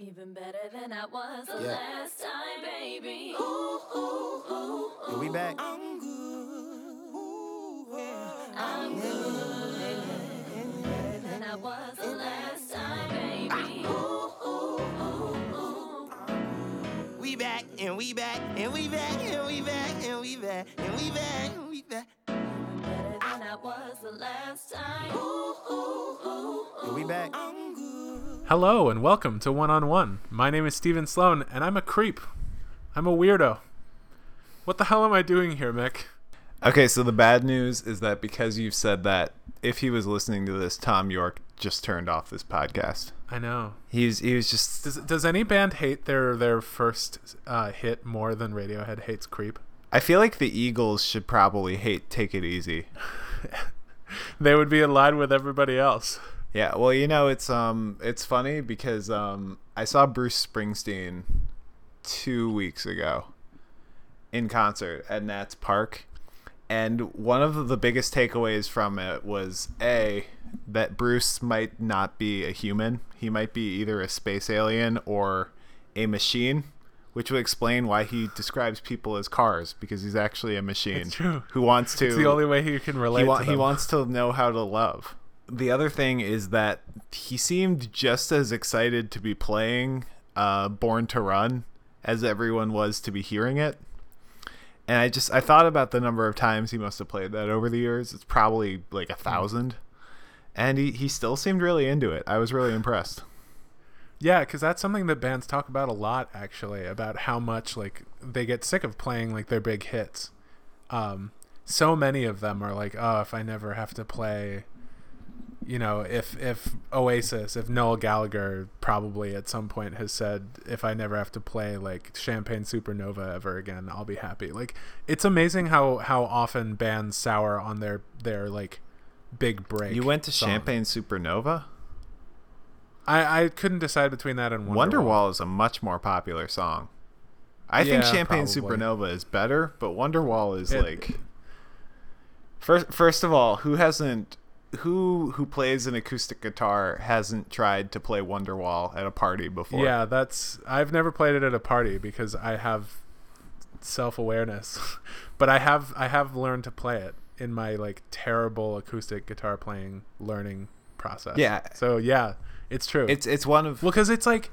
Even better than I was the Yeah. last time, baby. Ooh, ooh, ooh, ooh. We back? I'm good. Better than I was the last time, baby. Ooh, ooh, ooh, ooh. We back and we back and we back and we back and we back and we back and we back. Better than I was the last time. Ooh, ooh, ooh, Are we back? Hello and welcome to One on One. My name is Steven Sloan and I'm a creep. I'm a weirdo. What the hell am I doing here, Mick? Okay, so the bad news is that because you've said that, if he was listening to this, Thom Yorke just turned off this podcast. I know. He was he was just Does does any band hate their their first uh, hit more than Radiohead hates Creep? I feel like the Eagles should probably hate Take It Easy. They would be in line with everybody else. Yeah, well, you know, it's um it's funny because um I saw Bruce Springsteen 2 weeks ago in concert at Nats Park. And one of the biggest takeaways from it was A, that Bruce might not be a human. He might be either a space alien or a machine, which would explain why he describes people as cars because he's actually a machine true. who wants to It's the only way he can relate. he, wa- to he wants to know how to love. The other thing is that he seemed just as excited to be playing uh, Born to Run as everyone was to be hearing it. And I just I thought about the number of times he must have played that over the years. It's probably like a thousand. And he, he still seemed really into it. I was really impressed. Yeah, because that's something that bands talk about a lot, actually, about how much like they get sick of playing like their big hits. Um, so many of them are like, oh, if I never have to play, you know, if if Oasis, if Noel Gallagher probably at some point has said, if I never have to play like Champagne Supernova ever again, I'll be happy. Like, it's amazing how how often bands sour on their their like big break. You went to song. Champagne Supernova? I I couldn't decide between that and Wonderwall. Wonderwall is a much more popular song. I think Champagne probably. Supernova is better, but Wonderwall is It- like First first of all, who hasn't who who plays an acoustic guitar hasn't tried to play Wonderwall at a party before? Yeah, that's I've never played it at a party because I have self-awareness. but I have I have learned to play it in my like terrible acoustic guitar playing learning process. Yeah. So yeah, it's true. It's it's one of well cuz it's like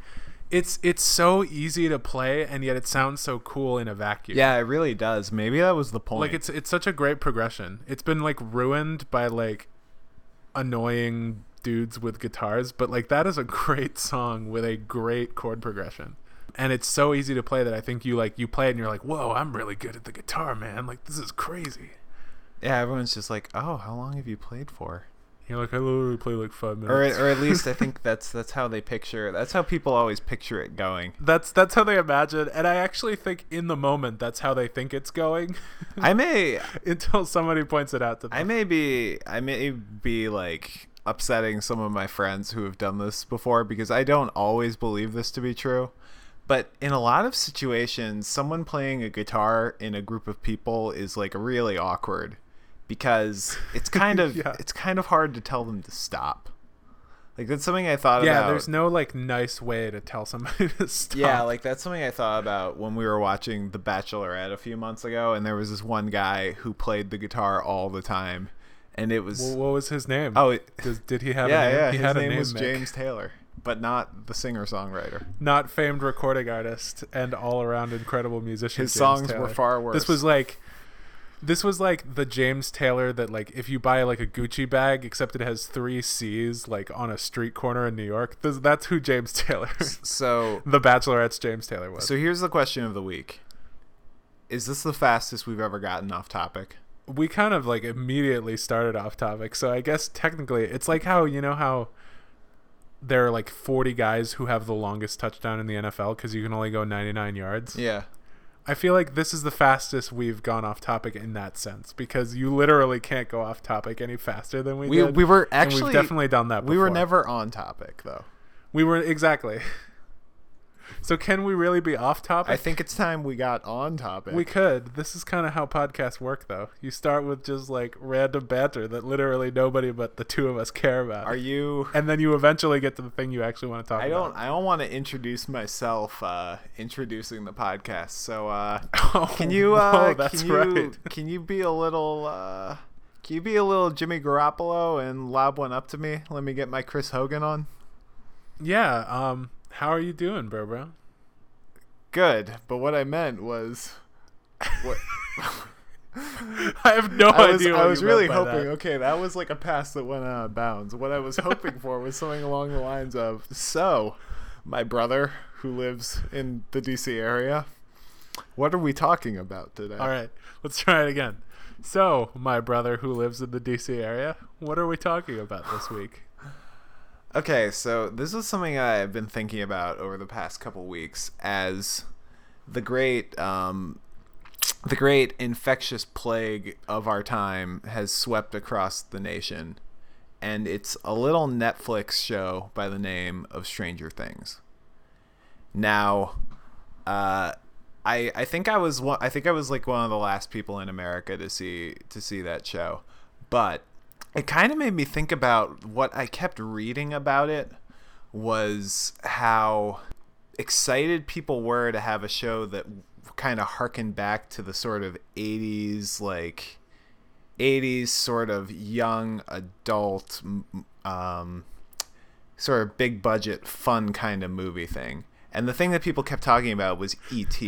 it's it's so easy to play and yet it sounds so cool in a vacuum. Yeah, it really does. Maybe that was the point. Like it's it's such a great progression. It's been like ruined by like annoying dudes with guitars, but like that is a great song with a great chord progression. And it's so easy to play that I think you like you play it and you're like, "Whoa, I'm really good at the guitar, man. Like this is crazy." yeah, everyone's just like, "Oh, how long have you played for?" You're like, "I literally play like 5 Or minutes." or at least I think that's that's how they picture. That's how people always picture it going. that's that's how they imagine, and I actually think in the moment that's how they think it's going I may until somebody points it out to them. I may be I may be like upsetting some of my friends who have done this before because I don't always believe this to be true. But in a lot of situations, someone playing a guitar in a group of people is like really awkward because it's kind of Yeah. it's kind of hard to tell them to stop. Like that's something I thought about. yeah, about. there's no like nice way to tell somebody to stop. Yeah, like that's something I thought about when we were watching The Bachelorette a few months ago, and there was this one guy who played the guitar all the time, and it was Well, what was his name? oh, it, Does, did he have yeah, a name? yeah, he his had name, a name was Mick. James Taylor, but not the singer songwriter. not famed recording artist and all around incredible musician. His James songs were far worse. This was like this was like the James Taylor that like if you buy like a Gucci bag except it has three C's like on a street corner in New York. This, that's who James Taylor. So, the Bachelorette's James Taylor was. so here's the question of the week: Is this the fastest we've ever gotten off topic? we kind of like immediately started off topic. So I guess technically it's like how you know how there are like 40 guys who have the longest touchdown in the NFL because you can only go 99 yards. Yeah, I feel like this is the fastest we've gone off topic in that sense because you literally can't go off topic any faster than we, we did. we were actually we've definitely done that. we were never on topic though. We were exactly. So can we really be off topic? I think it's time we got on topic. we could. This is kind of how podcasts work, though. You start with just like random banter that literally nobody but the two of us care about, Are you? and then you eventually get to the thing you actually want to talk I about. don't. I don't want to introduce myself. Uh, introducing the podcast. So, uh, Oh, can you? Uh, no, that's can you? right. Can you be a little? Uh, can you be a little Jimmy Garoppolo and lob one up to me? Let me get my Chris Hogan on. Yeah. Um. How are you doing, bro, bro? Good, but what I meant was, what I have no I was, idea. I was really hoping. that. Okay, that was like a pass that went out of bounds. What I was hoping for was something along the lines of, "So, my brother who lives in the DC area, what are we talking about today?" All right, let's try it again. So, my brother who lives in the DC area, what are we talking about this week? Okay, so this is something I've been thinking about over the past couple weeks as the great um, the great infectious plague of our time has swept across the nation, and it's a little Netflix show by the name of Stranger Things. Now, uh, I I think I was one, I think I was like one of the last people in America to see to see that show, but it kind of made me think about what I kept reading about it was how excited people were to have a show that kind of harkened back to the sort of 80s like 80s sort of young adult um, sort of big budget fun kind of movie thing. And the thing that people kept talking about was et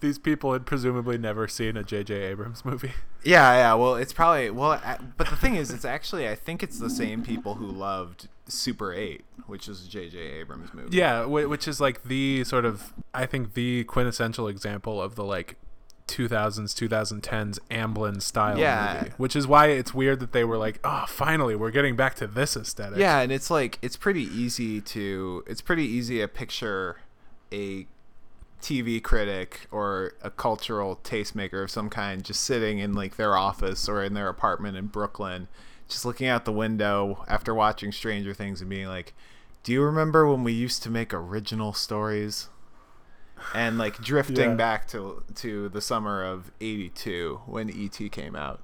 These people had presumably never seen a J.J. Abrams movie. Yeah, yeah. Well, it's probably well, but the thing is, it's actually I think it's the same people who loved Super Eight, which is a J.J. Abrams movie. Yeah, which is like the sort of I think the quintessential example of the like 2000s 2010s Amblin style Yeah. movie. Which is why it's weird that they were like, "Oh, finally, we're getting back to this aesthetic." Yeah, and it's like it's pretty easy to it's pretty easy to picture a TV critic or a cultural tastemaker of some kind just sitting in like their office or in their apartment in Brooklyn, just looking out the window after watching Stranger Things and being like, "Do you remember when we used to make original stories?" And like drifting Yeah. back to to the summer of 82 when ET came out.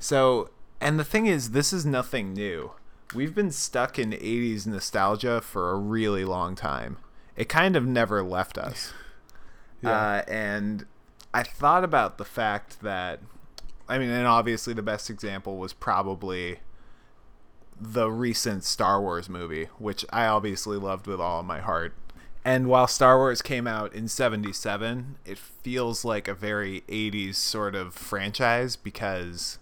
So, and the thing is, this is nothing new. We've been stuck in 80s nostalgia for a really long time. It kind of never left us. Uh, and I thought about the fact that, I mean, and obviously the best example was probably the recent Star Wars movie, which I obviously loved with all my heart. And while Star Wars came out in 77, it feels like a very 80s sort of franchise because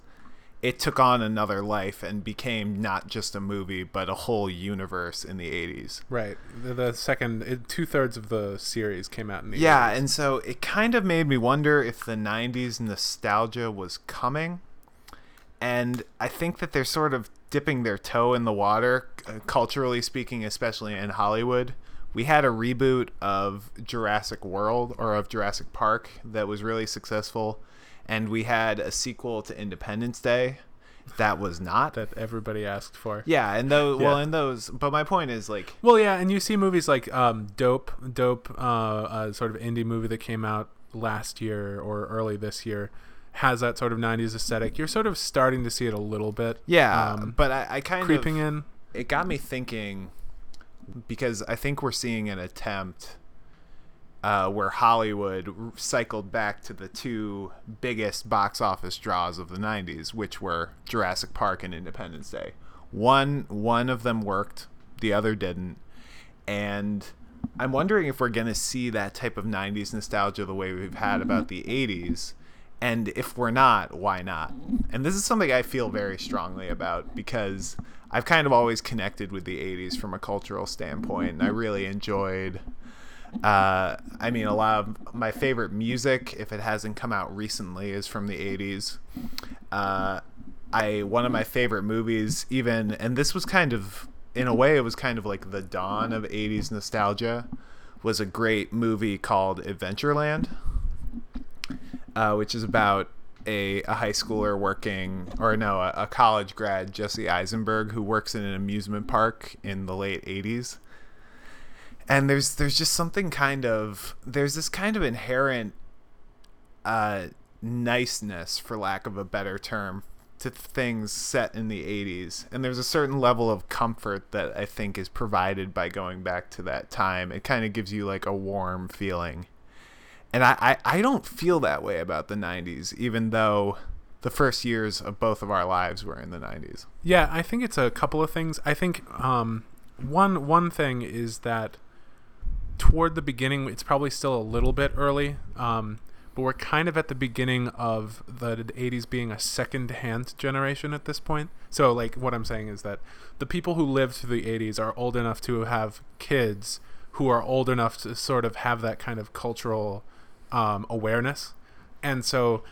it took on another life and became not just a movie, but a whole universe in the 80s. Right. The, the second two thirds of the series came out in the Yeah, 80s. and so it kind of made me wonder if the 90s nostalgia was coming. And I think that they're sort of dipping their toe in the water, uh, culturally speaking, especially in Hollywood. We had a reboot of Jurassic World or of Jurassic Park that was really successful. And we had a sequel to Independence Day that was not. that everybody asked for. yeah, and those, well, in those, but my point is like, Well, yeah, and you see movies like um, Dope, Dope, uh, uh, sort of indie movie that came out last year or early this year, has that sort of '90s aesthetic. You're sort of starting to see it a little bit. yeah, um, but I, I kind creeping of, creeping in. it got me thinking because I think we're seeing an attempt uh, where Hollywood cycled back to the two biggest box office draws of the 90s, which were Jurassic Park and Independence Day. One one of them worked, the other didn't. And I'm wondering if we're going to see that type of 90s nostalgia the way we've had about the 80s. And if we're not, why not? And this is something I feel very strongly about because I've kind of always connected with the 80s from a cultural standpoint. And I really enjoyed uh, I mean, a lot of my favorite music, if it hasn't come out recently, is from the '80s. Uh, I one of my favorite movies, even, and this was kind of, in a way, it was kind of like the dawn of '80s nostalgia. Was a great movie called Adventureland, uh, which is about a, a high schooler working, or no, a, a college grad, Jesse Eisenberg, who works in an amusement park in the late '80s and there's there's just something kind of there's this kind of inherent uh niceness for lack of a better term to things set in the 80s and there's a certain level of comfort that i think is provided by going back to that time. It kind of gives you like a warm feeling. And I, I i don't feel that way about the 90s even though the first years of both of our lives were in the 90s Yeah, I think it's a couple of things. I think um, one one thing is that toward the beginning, it's probably still a little bit early, um, but we're kind of at the beginning of the 80s being a second-hand generation at this point. So, like, what I'm saying is that the people who lived through the 80s are old enough to have kids who are old enough to sort of have that kind of cultural um, awareness, and so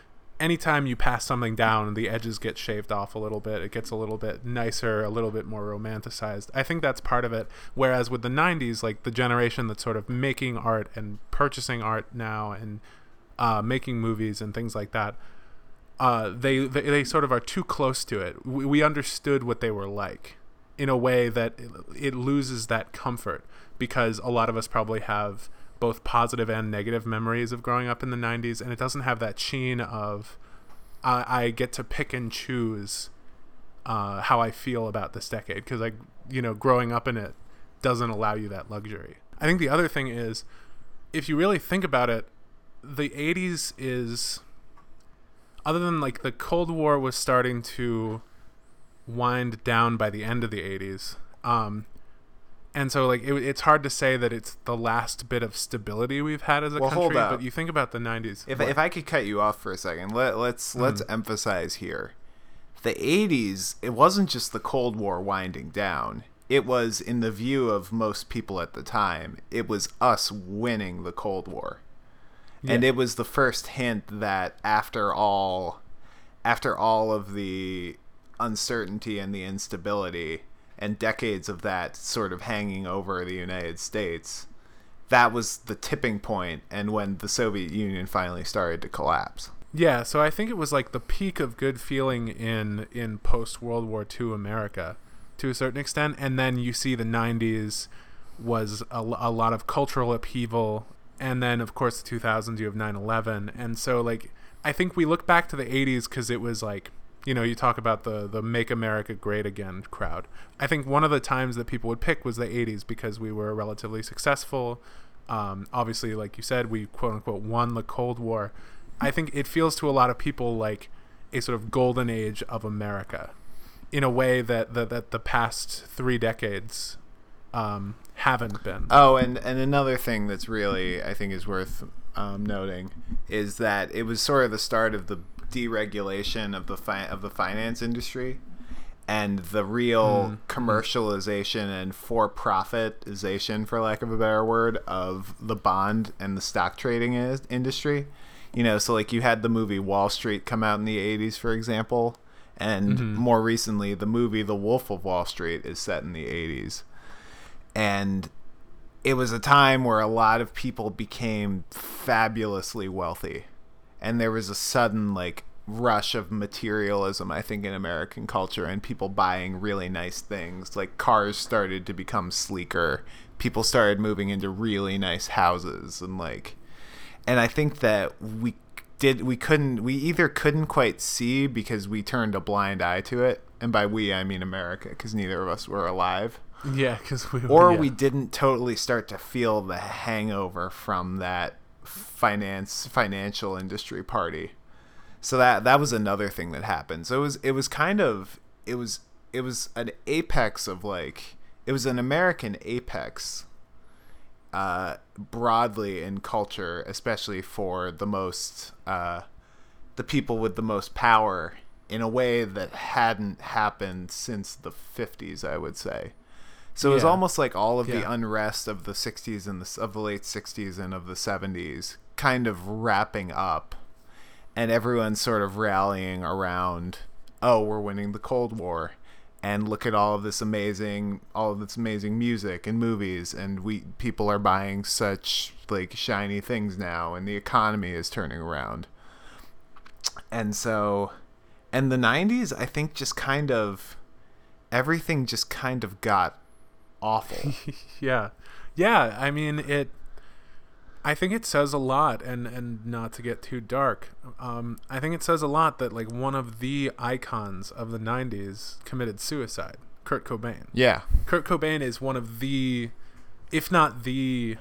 anytime you pass something down, the edges get shaved off a little bit. It gets a little bit nicer, a little bit more romanticized. I think that's part of it. Whereas with the 90s, like the generation that's sort of making art and purchasing art now and uh, making movies and things like that, uh, they, they they sort of are too close to it. We, we understood what they were like in a way that it, it loses that comfort because a lot of us probably have both positive and negative memories of growing up in the 90s and it doesn't have that sheen of i, I get to pick and choose uh, how i feel about this decade because like you know growing up in it doesn't allow you that luxury. I think the other thing is if you really think about it the 80s is other than like the cold war was starting to wind down by the end of the 80s um, and so like it, it's hard to say that it's the last bit of stability we've had as a Well, hold country but you think about the 90s If, what- if I could cut you off for a second, let, let's mm. let's emphasize here. The 80s, it wasn't just the Cold War winding down. It was in the view of most people at the time, it was us winning the Cold War. And it was the first hint that after all after all of the uncertainty and the instability and decades of that sort of hanging over the United States, that was the tipping point and when the Soviet Union finally started to collapse. Yeah, so I think it was like the peak of good feeling in in post World War II America to a certain extent, and then you see the '90s was a lot of cultural upheaval, and then of course the 2000s you have 9/11, and so like I think we look back to the '80s because it was like you know you talk about the the Make America Great Again crowd. I think one of the times that people would pick was the '80s because we were relatively successful. Um, obviously, like you said, we quote unquote won the Cold War. I think it feels to a lot of people like a sort of golden age of America, in a way that that, that the past three decades um, haven't been. Oh, and and another thing that's really I think is worth um, noting is that it was sort of the start of the deregulation of the fi- of the finance industry and the real hmm. Hmm. commercialization and for profitization for lack of a better word of the bond and the stock trading is- industry. You know so like you had the movie wall street come out in the 80s for example and mm-hmm. more recently the movie the wolf of wall street is set in the 80s and it was a time where a lot of people became fabulously wealthy and there was a sudden like rush of materialism i think in american culture and people buying really nice things. Like cars started to become sleeker. People started moving into really nice houses and like and i think that we did we couldn't we either couldn't quite see because we turned a blind eye to it. And by we i mean america because neither of us were alive. Yeah, because we or yeah. we didn't totally start to feel the hangover from that finance financial industry party. So that that was another thing that happened. So it was it was kind of it was it was an apex of like it was an american apex uh broadly in culture especially for the most uh the people with the most power in a way that hadn't happened since the 50s i would say. So it was Yeah. almost like all of the unrest of the 60s and the of the late 60s and of the 70s kind of wrapping up and everyone's sort of rallying around oh we're winning the cold war. And look at all of this amazing all of this amazing music and movies. And we people are buying such like shiny things now and the economy is turning around. And so and the 90s i think just kind of everything just kind of got awful. Yeah. Yeah, I mean it. I think it says a lot, and and not to get too dark, um, I think it says a lot that like one of the icons of the '90s committed suicide, Kurt Cobain. Yeah. Kurt Cobain is one of the, if not the,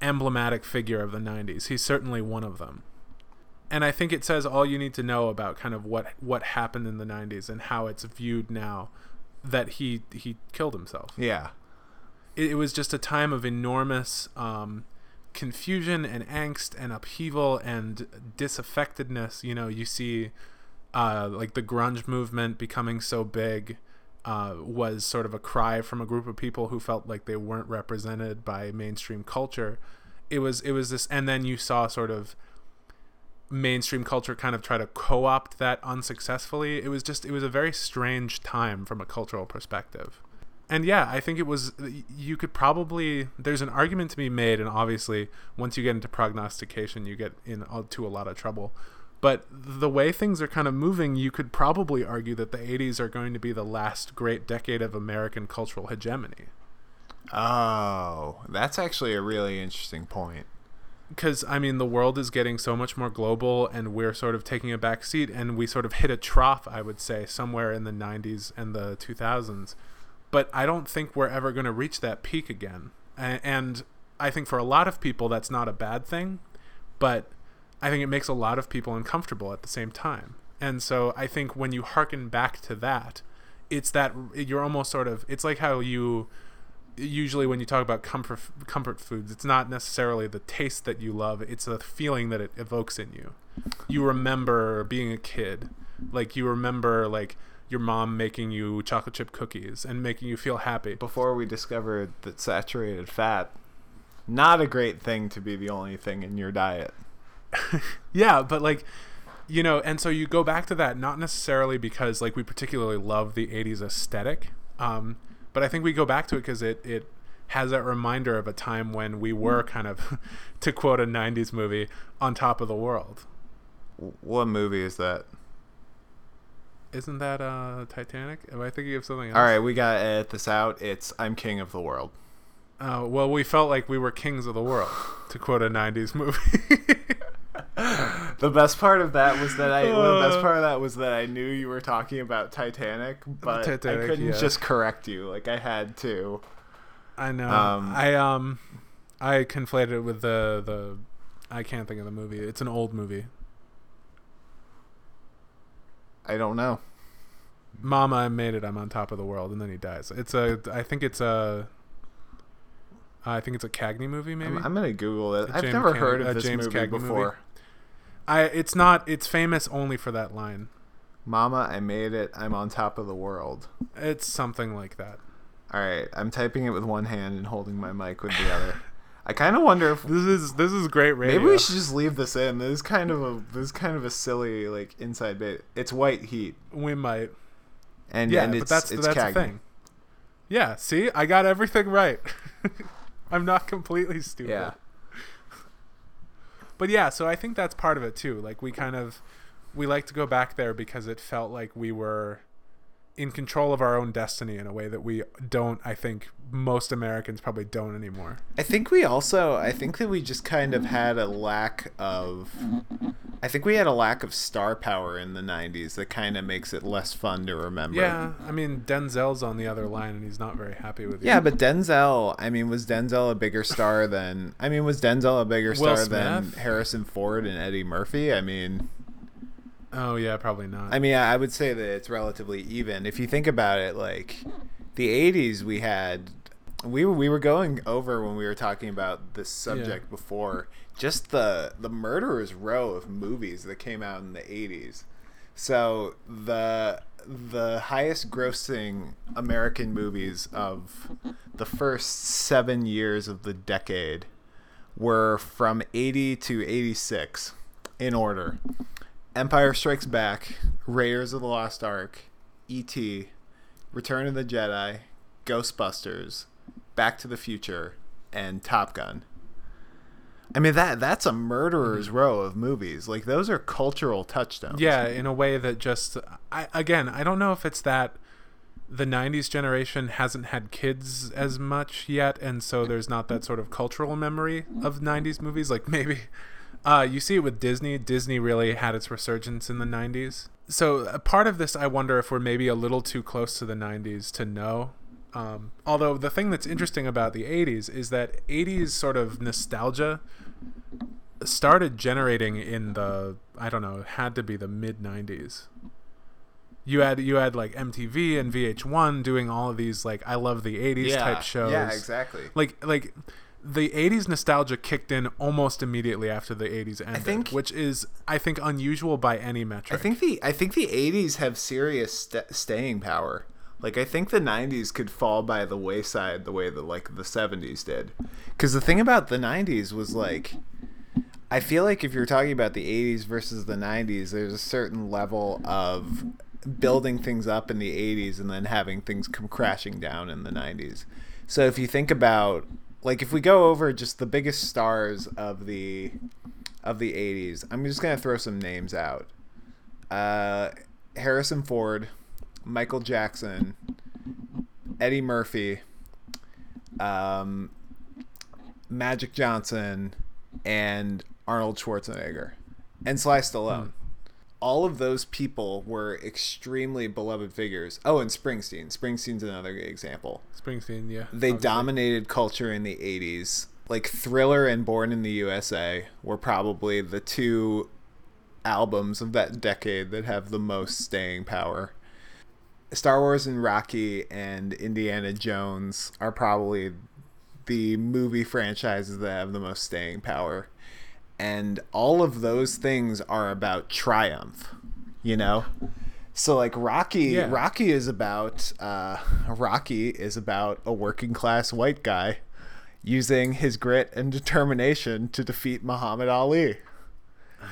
emblematic figure of the '90s. He's certainly one of them, and I think it says all you need to know about kind of what what happened in the '90s and how it's viewed now, that he he killed himself Yeah. it, it was just a time of enormous um, confusion and angst and upheaval and disaffectedness. You know, you see uh, like the grunge movement becoming so big uh, was sort of a cry from a group of people who felt like they weren't represented by mainstream culture. It was it was this, and then you saw sort of mainstream culture kind of try to co-opt that unsuccessfully. It was just it was a very strange time from a cultural perspective. And yeah, I think it was you could probably there's an argument to be made and obviously once you get into prognostication you get into a lot of trouble. But the way things are kind of moving, you could probably argue that the 80s are going to be the last great decade of American cultural hegemony. Oh, that's actually a really interesting point. because I mean the world is getting so much more global, and we're sort of taking a back seat, and we sort of hit a trough, I would say, somewhere in the '90s and the 2000s. But I don't think we're ever going to reach that peak again, and I think for a lot of people that's not a bad thing, but I think it makes a lot of people uncomfortable at the same time. And so I think when you hearken back to that, it's that you're almost sort of it's like how you usually when you talk about comfort comfort foods, it's not necessarily the taste that you love; it's the feeling that it evokes in you. You remember being a kid, like you remember like your mom making you chocolate chip cookies and making you feel happy. Before we discovered that saturated fat, not a great thing to be the only thing in your diet. Yeah, but like you know, and so you go back to that not necessarily because like we particularly love the 80s aesthetic, um, but I think we go back to it because it it has that reminder of a time when we were kind of, to quote a 90s movie, on top of the world. What movie is that? Isn't that uh, Titanic? Am I thinking of something else? All right, we got to edit this out. It's I'm king of the world. Uh, well, we felt like we were kings of the world, to quote a 90s movie. The best part of that was that I. the best part of that was that I knew you were talking about Titanic, but I couldn't yeah. just correct you. Like I had to. I know. Um, I um, I conflated it with the the. I can't think of the movie. It's an old movie. I don't know. Mama, I made it. I'm on top of the world, and then he dies. It's a. I think it's a. Uh, I think it's a Cagney movie, maybe. I'm, I'm gonna Google it. I've never heard of this James movie Cagney movie? before. I. It's not. It's famous only for that line. Mama, I made it. I'm on top of the world. It's something like that. All right, I'm typing it with one hand and holding my mic with the other. I kind of wonder if This is this is great radio. maybe we should just leave this in. This is kind of a this is kind of a silly like inside bit. It's white heat, We might. and Yeah, and but it's that's it's that's Cagney. the thing. Yeah. See, I got everything right. I'm not completely stupid. Yeah, But yeah, so I think that's part of it too. Like we kind of we like to go back there because it felt like we were in control of our own destiny in a way that we don't I think most Americans probably don't anymore. I think we also I think that we just kind of had a lack of I think we had a lack of star power in the 90s that kind of makes it less fun to remember. Yeah, I mean Denzel's on the other line and he's not very happy with you. Yeah, but Denzel, I mean, was Denzel a bigger star than I mean, was Denzel a bigger star than Harrison Ford and Eddie Murphy? I mean, Oh yeah, probably not. I mean, I would say that it's relatively even. If you think about it, like the '80s, we had we were we were going over when we were talking about this subject before. Just the the murderer's row of movies that came out in the '80s. So the the highest grossing American movies of the first seven years of the decade were from 80 to 86 in order. Empire Strikes Back, Raiders of the Lost Ark, E.T., Return of the Jedi, Ghostbusters, Back to the Future, and Top Gun. I mean that that's a murderer's row of movies. Like those are cultural touchstones. yeah, in a way that just I again, I don't know if it's that the 90s generation hasn't had kids as much yet and so there's not that sort of cultural memory of 90s movies like maybe uh, you see it with disney disney really had its resurgence in the 90s so a part of this i wonder if we're maybe a little too close to the 90s to know um, although the thing that's interesting about the 80s is that 80s sort of nostalgia started generating in the i don't know had to be the mid 90s you had you had like MTV and VH1 doing all of these like I love the 80s type shows. Yeah, exactly. Like like the 80s nostalgia kicked in almost immediately after the 80s ended, think- which is I think unusual by any metric. I think the I think the 80s have serious st- staying power. Like I think the 90s could fall by the wayside the way that like the 70s did. Cuz the thing about the 90s was like I feel like if you're talking about the 80s versus the 90s, there's a certain level of building things up in the 80s and then having things come crashing down in the 90s. So if you think about like if we go over just the biggest stars of the of the 80s, I'm just going to throw some names out. Uh, Harrison Ford, Michael Jackson, Eddie Murphy, um, Magic Johnson, and Arnold Schwarzenegger, and Sly Stallone. All of those people were extremely beloved figures. Oh, and Springsteen. Springsteen's another example. Springsteen, yeah. They obviously. dominated culture in the 80s. Like Thriller and Born in the USA were probably the two albums of that decade that have the most staying power. Star Wars and Rocky and Indiana Jones are probably the movie franchises that have the most staying power. And all of those things are about triumph, you know? So like Rocky Yeah. Rocky is about uh Rocky is about a working class white guy using his grit and determination to defeat Muhammad Ali.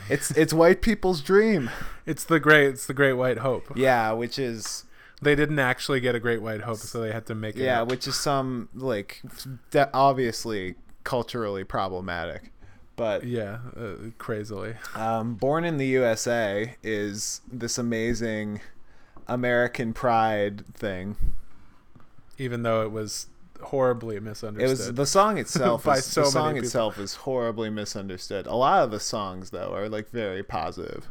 It's it's white people's dream. It's the great it's the great white hope. Yeah, which is They didn't actually get a great white hope, so they had to make it. yeah, up. which is some like de- obviously culturally problematic. But yeah, uh, crazily. um, Born in the USA is this amazing American pride thing. Even though it was horribly misunderstood. It was the song itself. By is, so the song itself is horribly misunderstood. A lot of the songs though are like very positive,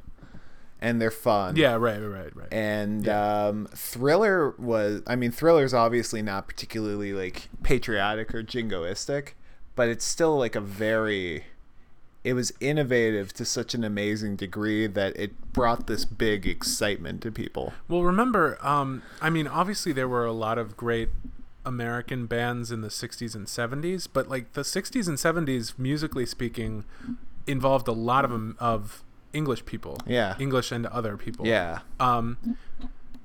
and they're fun. yeah, right, right, right. And Yeah. um, Thriller was, I mean, Thriller's obviously not particularly like patriotic or jingoistic, but it's still like a very, it was innovative to such an amazing degree that it brought this big excitement to people. Well, remember, um, I mean, obviously there were a lot of great American bands in the 60s and 70s, but like the 60s and 70s, musically speaking, involved a lot of 'em- of English people. Yeah. English and other people. Yeah. Um,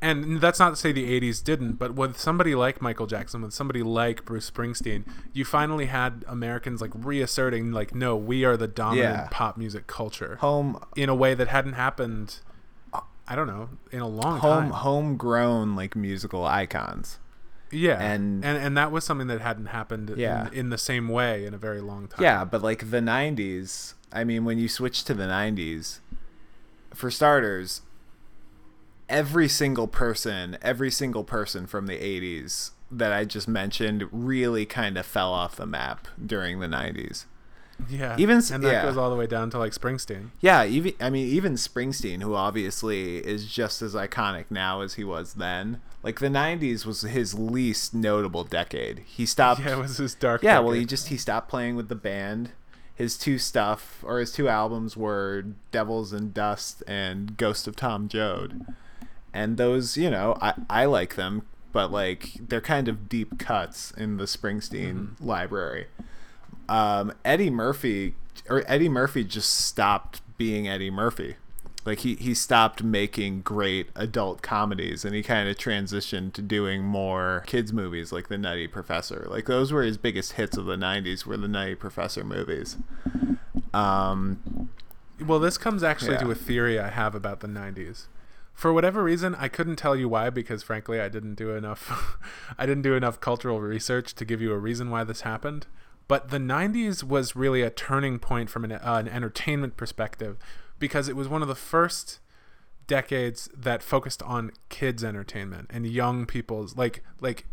and that's not to say the 80s didn't, but with somebody like Michael Jackson, with somebody like Bruce Springsteen, you finally had Americans like reasserting, like, no, we are the dominant Yeah. pop music culture Home, in a way that hadn't happened, I don't know, in a long home, time. homegrown like musical icons. Yeah, And- and and that was something that hadn't happened Yeah. in, in the same way in a very long time. Yeah, but like the 90s, I mean, when you switch to the 90s, for starters, every single person, every single person from the 80s that I just mentioned really kind of fell off the map during the 90s. yeah. Even and that yeah. goes all the way down to like Springsteen. Yeah, even I mean even Springsteen who obviously is just as iconic now as he was then. Like the 90s was his least notable decade. He stopped Yeah, it was his dark. Yeah, well, he just he stopped playing with the band. His two stuff or his two albums were Devils and Dust and Ghost of Tom Joad. And those, you know, I I like them, but like they're kind of deep cuts in the Springsteen library. Um, Eddie Murphy or Eddie Murphy just stopped being Eddie Murphy. Like he, he stopped making great adult comedies and he kind of transitioned to doing more kids movies like The Nutty Professor. Like those were his biggest hits of the 90s were the Nutty Professor movies. Um Well, this comes actually to a theory I have about the 90s. For whatever reason, I couldn't tell you why because frankly, I didn't do enough I didn't do enough cultural research to give you a reason why this happened. But the 90s was really a turning point from an, uh, an entertainment perspective because it was one of the first decades that focused on kids entertainment and young people's like like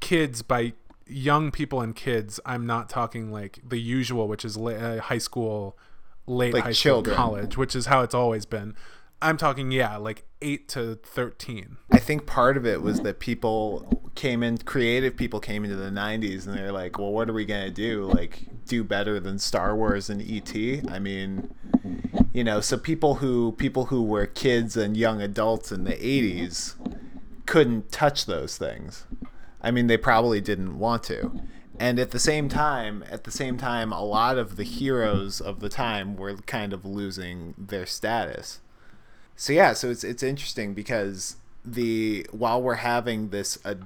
kids by young people and kids. I'm not talking like the usual, which is la- uh, high school, late Like high children. school, college, which is how it's always been. I'm talking yeah, like eight to thirteen. I think part of it was that people came in, creative people came into the 90s and they're like, well, what are we going to do? Like, do better than Star Wars and E.T.? I mean, you know, so people who, people who were kids and young adults in the 80s couldn't touch those things. I mean, they probably didn't want to. And at the same time, at the same time, a lot of the heroes of the time were kind of losing their status. So yeah, so it's it's interesting because the while we're having this uh,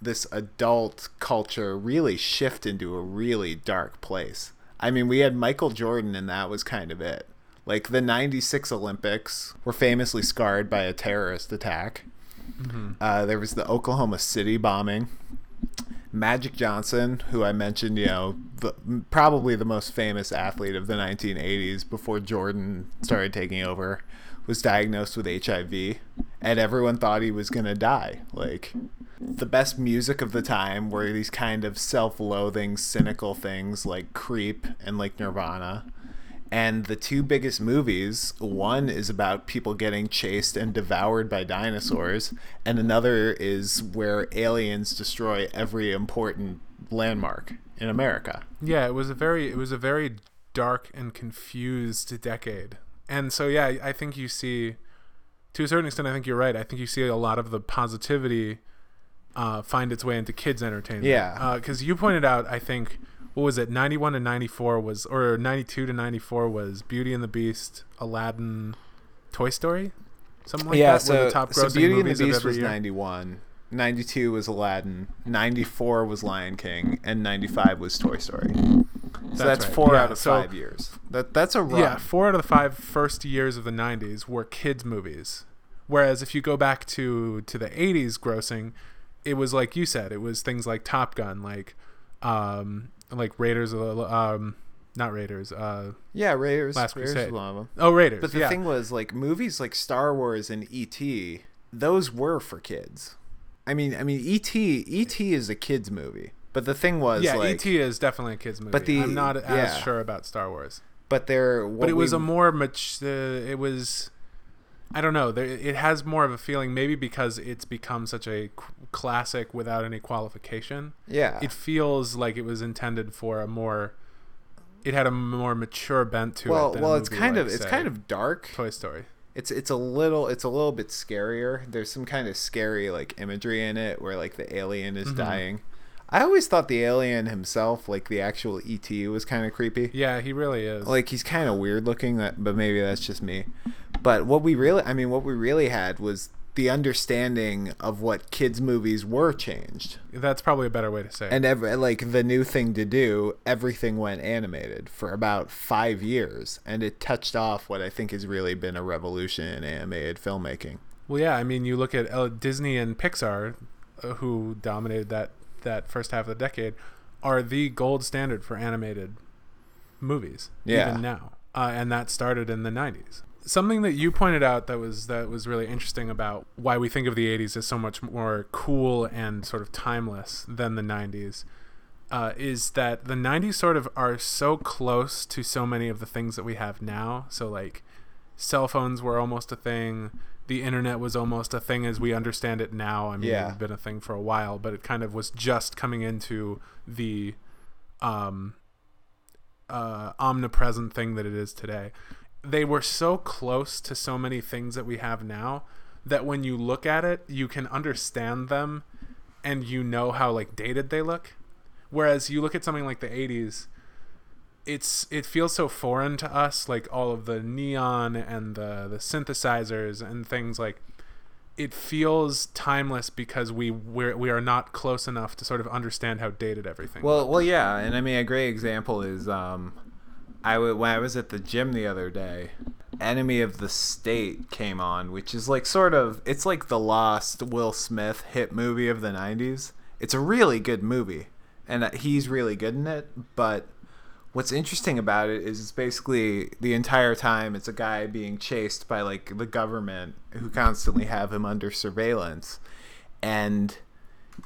this adult culture really shift into a really dark place. I mean, we had Michael Jordan and that was kind of it. Like the 96 Olympics were famously scarred by a terrorist attack. Uh, there was the Oklahoma City bombing. Magic Johnson, who I mentioned, you know, the, probably the most famous athlete of the 1980s before Jordan started taking over, was diagnosed with HIV, and everyone thought he was going to die. Like, the best music of the time were these kind of self loathing, cynical things like Creep and like Nirvana. And the two biggest movies one is about people getting chased and devoured by dinosaurs, and another is where aliens destroy every important landmark in America. Yeah, it was a very it was a very dark and confused decade. And so yeah, I think you see to a certain extent I think you're right. I think you see a lot of the positivity uh, find its way into kids entertainment. Yeah. Because you pointed out, I think, what was it, 91 to 94 was, or 92 to 94 was Beauty and the Beast, Aladdin, Toy Story? Something like yeah, that? so, the top so Beauty and the Beast was year? 91, 92 was Aladdin, 94 was Lion King, and 95 was Toy Story. So That's that's, right. four Yeah, out of so- five years. That that's a run. Yeah, four out of the five first years of the '90s were kids movies, whereas if you go back to to the '80s grossing, it was like you said, it was things like Top Gun, like um, like Raiders of the um, not Raiders, uh, yeah, Raiders. Last Raiders Crusade. them. oh Raiders. But the yeah. thing was, like movies like Star Wars and E.T., those were for kids. I mean, I mean, E.T. E.T. is a kids movie. But the thing was, yeah, like, ET is definitely a kids movie. But the- I'm not as yeah. sure about Star Wars, but there, but it was a more much. Uh, it was. I don't know. There, it has more of a feeling, maybe because it's become such a c- classic without any qualification. yeah. it feels like it was intended for a more it had a more mature bent to well, it than well, it's kind like, of it's say, kind of dark. toy story It's it's a little it's a little bit scarier. There's some kind of scary like imagery in it where like the alien Mm-hmm. is dying. I always thought the alien himself, like the actual ET, was kind of creepy. yeah he really is. Like he's kind of weird looking that but maybe that's just me. But what we really i mean what we really had was the understanding of what kids movies were changed. That's probably a better way to say it. And ever like the new thing to do everything went animated for about five years and it touched off what i think has really been a revolution in animated filmmaking. Well yeah i mean you look at uh, disney and pixar uh, who dominated that that first half of the decade are the gold standard for animated movies Yeah. even now. Uh, and that started in the 90s something that you pointed out that was that was really interesting about why we think of the 80s as so much more cool and sort of timeless than the 90s uh, is that the 90s sort of are so close to so many of the things that we have now. So like cell phones were almost a thing the internet was almost a thing as we understand it now i mean Yeah. it's been a thing for a while but it kind of was just coming into the um uh, omnipresent thing that it is today. They were so close to so many things that we have now that when you look at it, you can understand them and you know how like dated they look. Whereas you look at something like the 80s, it's it feels so foreign to us like all of the neon and the the synthesizers and things like it feels timeless because we we're, we are not close enough to sort of understand how dated everything well well yeah and i mean a great example is um i w- when i was at the gym the other day enemy of the state came on which is like sort of it's like the lost will smith hit movie of the 90s it's a really good movie and uh, he's really good in it but what's interesting about it is it's basically the entire time it's a guy being chased by like the government who constantly have him under surveillance. And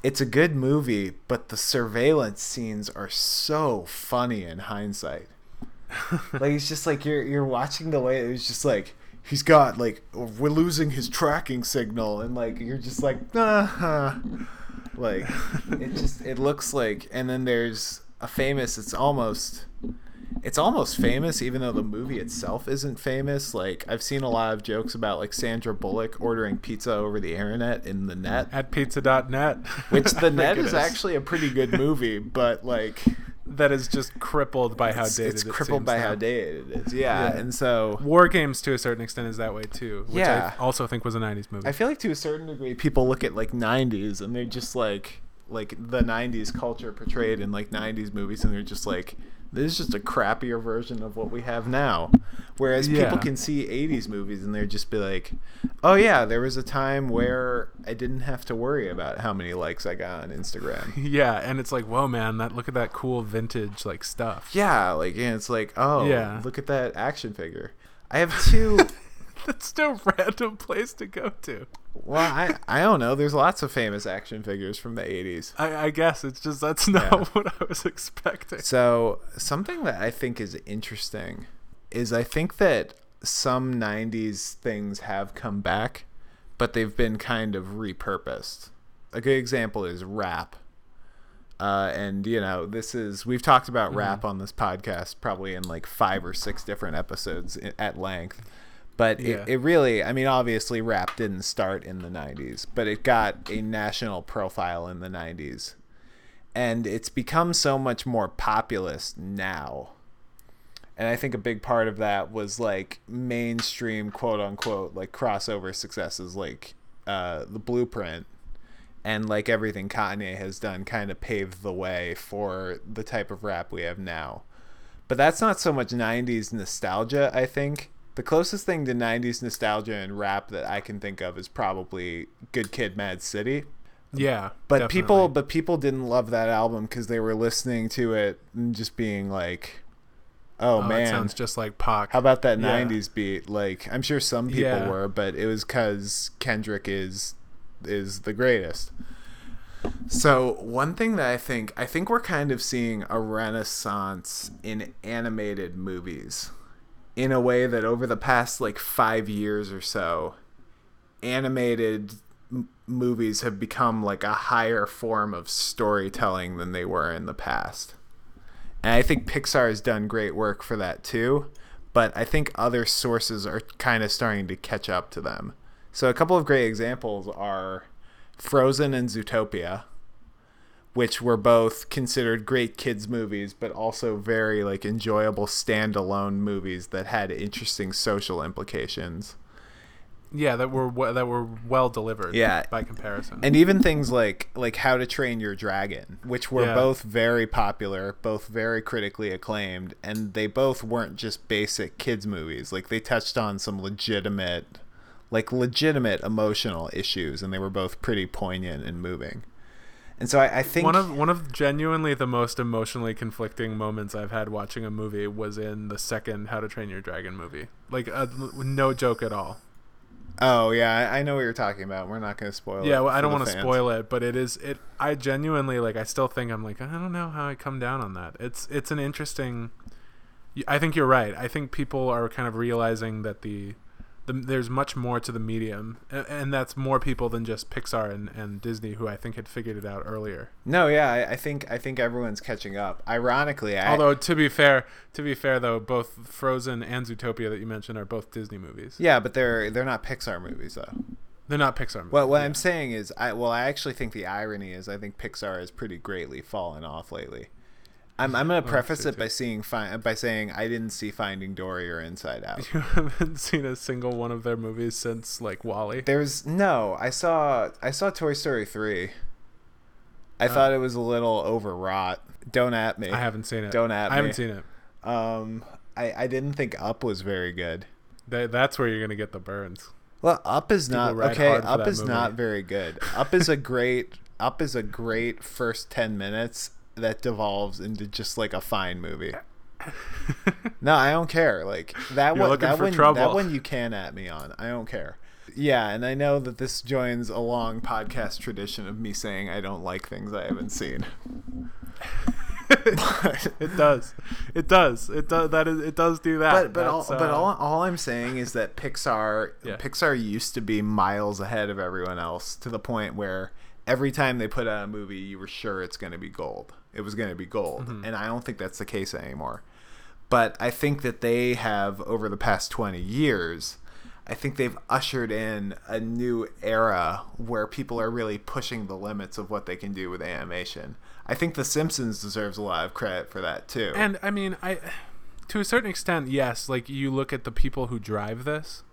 it's a good movie but the surveillance scenes are so funny in hindsight. Like it's just like you're you're watching the way it was just like he's got like we're losing his tracking signal. And like you're just like uh-huh. like it just it looks like and then there's a famous it's almost it's almost famous even though the movie itself isn't famous like i've seen a lot of jokes about like sandra bullock ordering pizza over the internet in the net At pizza.net. which the net is, actually a pretty good movie but like that is just crippled by how dated it's it crippled seems by now. how dated it is yeah, Yeah. and so War Games to a certain extent is that way too, which Yeah. I also think was a '90s movie. I feel like to a certain degree, people look at like '90s and they're just like, like the '90s culture portrayed in like '90s movies, and they're just like, this is just a crappier version of what we have now. Whereas Yeah. people can see '80s movies and they're just be like, oh yeah, there was a time where I didn't have to worry about how many likes I got on Instagram. yeah, and it's like, whoa, man, that look at that cool vintage like stuff. yeah, like and it's like, oh, Yeah. look at that action figure. I have two. That's no random place to go to. well, I I don't know. There's lots of famous action figures from the '80s. I, I guess it's just that's not Yeah. what I was expecting. So, something that I think is interesting is I think that some 90s things have come back, but they've been kind of repurposed. A good example is rap. Uh, and, you know, this is, we've talked about rap on this podcast probably in like five or six different episodes at length. But Yeah. it, it really, I mean, obviously, rap didn't start in the 90s, but it got a national profile in the 90s and it's become so much more populist now. And I think a big part of that was like mainstream quote unquote like crossover successes like uh, the blueprint and like everything Kanye has done kind of paved the way for the type of rap we have now. But that's not so much 90s nostalgia, I think. The closest thing to 90s nostalgia and rap that I can think of is probably Good Kid Mad City Yeah, but definitely. people but people didn't love that album because they were listening to it and just being like oh, oh, man it sounds just like Pac. how about that Yeah. 90s beat like i'm sure some people Yeah. were but it was because kendrick is is the greatest so one thing that i think i think we're kind of seeing a renaissance in animated movies in a way that over the past like five years or so animated m- movies have become like a higher form of storytelling than they were in the past. And I think Pixar has done great work for that too, but I think other sources are kind of starting to catch up to them. So a couple of great examples are Frozen and Zootopia, which were both considered great kids movies but also very like enjoyable standalone movies that had interesting social implications. yeah, that were that were well delivered. Yeah. by comparison. and even things like like how to train your dragon which were Yeah. both very popular both very critically acclaimed and they both weren't just basic kids movies like they touched on some legitimate like legitimate emotional issues and they were both pretty poignant and moving and so i, I think one of one of genuinely the most emotionally conflicting moments I've had watching a movie was in the second How to Train Your Dragon movie. Like, uh, no joke at all. oh yeah I, know what you're talking about we're not going to spoil it yeah, well, I don't want to spoil it, but it is it. I genuinely like. I still think I'm like I don't know how I come down on that. It's it's an interesting. I think you're right. I think people are kind of realizing that the, the there's much more to the medium, a- and that's more people than just Pixar and, and Disney, who I think had figured it out earlier. no yeah I, I think i think everyone's catching up ironically I, Although to be fair, to be fair though, both Frozen and Zootopia that you mentioned are both Disney movies. yeah but they're they're not pixar movies though They're not Pixar movies. Well, what yeah. I'm saying is, I well, I actually think the irony is, I think Pixar has pretty greatly fallen off lately. I'm I'm gonna preface it by seeing fi- by saying I didn't see Finding Dory or Inside Out. you haven't seen a single one of their movies since like WALL-E. There's no, I saw I saw Toy Story three. I Oh. thought it was a little overwrought. Don't at me. I haven't seen it. Don't at me. I haven't seen it. Um, I I didn't think Up was very good. That, that's where you're gonna get the burns. Well, Up is not okay. Up is not very good. Up is a great. Up is a great first ten minutes that devolves into just like a fine movie. No, I don't care. Like that You're one, that one, trouble. that one you can at me on. I don't care. Yeah, and I know that this joins a long podcast tradition of me saying I don't like things I haven't seen. it does. It does. It does. That is. It does do that. but but all, That's, but uh, all, all I'm saying is that Pixar Yeah. Pixar used to be miles ahead of everyone else to the point where every time they put out a movie, you were sure it's going to be gold. It was going to be gold, Mm-hmm. and I don't think that's the case anymore. But I think that they have over the past 20 years. I think they've ushered in a new era where people are really pushing the limits of what they can do with animation. I think The Simpsons deserves a lot of credit for that too. And I mean, I to a certain extent, yes. Like you look at the people who drive this,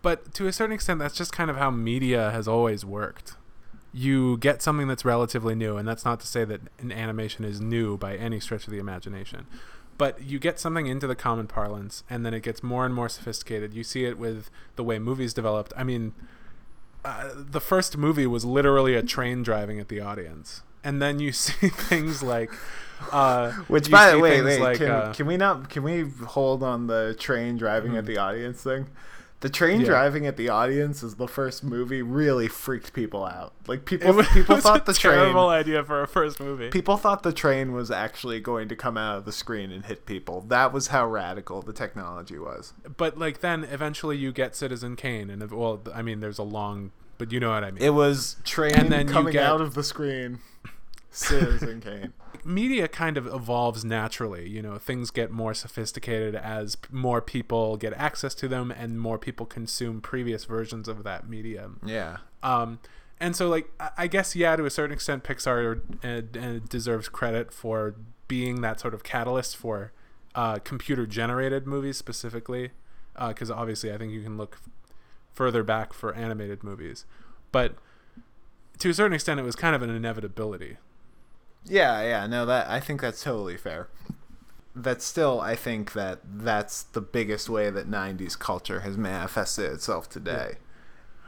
but to a certain extent, that's just kind of how media has always worked. You get something that's relatively new, and that's not to say that an animation is new by any stretch of the imagination. But you get something into the common parlance, and then it gets more and more sophisticated. You see it with the way movies developed. I mean, uh, the first movie was literally a train driving at the audience, and then you see things like, uh, Which, by the way, wait, like, can, uh, can we not? Can we hold on the train driving at the audience thing? The train Yeah. driving at the audience is the first movie really freaked people out. Like people, was, people was thought the train. terrible idea for a first movie. People thought the train was actually going to come out of the screen and hit people. That was how radical the technology was. but like then eventually you get Citizen Kane, and well, I mean, there's a long, but you know what I mean. It was train And then coming get- out of the screen. Citizen Kane. Media kind of evolves naturally. You know, things get more sophisticated as p- more people get access to them and more people consume previous versions of that medium. Yeah. Um, and so, like, I- I guess, yeah, to a certain extent, Pixar uh, uh, deserves credit for being that sort of catalyst for uh, computer generated movies specifically. Because obviously, I think you can look f- further back for animated movies. But to a certain extent, it was kind of an inevitability. Yeah, yeah, no, that I think that's totally fair. That's still, I think that that's the biggest way that '90s culture has manifested itself today.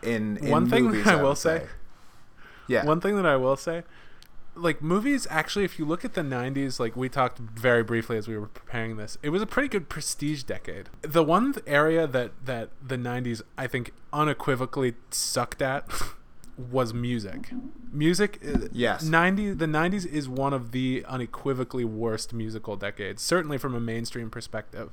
In, in One thing movies, that I will would say- yeah, One thing that I will say, like movies, actually, if you look at the '90s, like we talked very briefly as we were preparing this, it was a pretty good prestige decade. The one area that that the '90s, I think, unequivocally sucked at was music. Music, uh, Yes. '90 the '90s is one of the unequivocally worst musical decades, certainly from a mainstream perspective.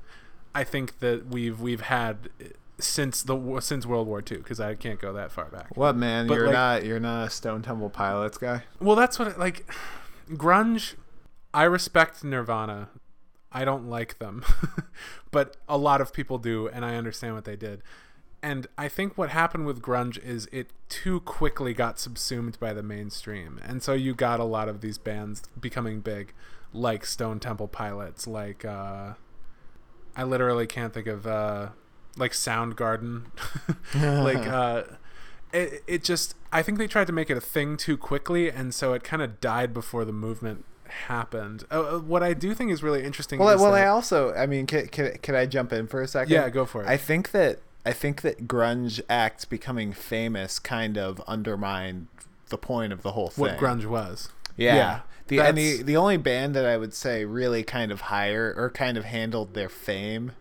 I think that we've we've had uh, since the since World War II, because I can't go that far back. what man? but, You're like- not you're not a Stone Temple Pilots guy. Well, that's what it, like grunge. I respect Nirvana. I don't like them, but a lot of people do, and I understand what they did. And I think what happened with grunge is it too quickly got subsumed by the mainstream, and so you got a lot of these bands becoming big, like Stone Temple Pilots, like uh, I literally can't think of uh, like Soundgarden, like uh, it, it just I think they tried to make it a thing too quickly, and so it kind of died before the movement happened. Uh, uh, what I do think is really interesting. Well, is well, that, I also, I mean, can, can, can I jump in for a second? Yeah, go for it. I think that I think that grunge acts becoming famous kind of undermined the point of the whole thing. what grunge was. Yeah. Yeah, the and the the only band that I would say really kind of higher or kind of handled their fame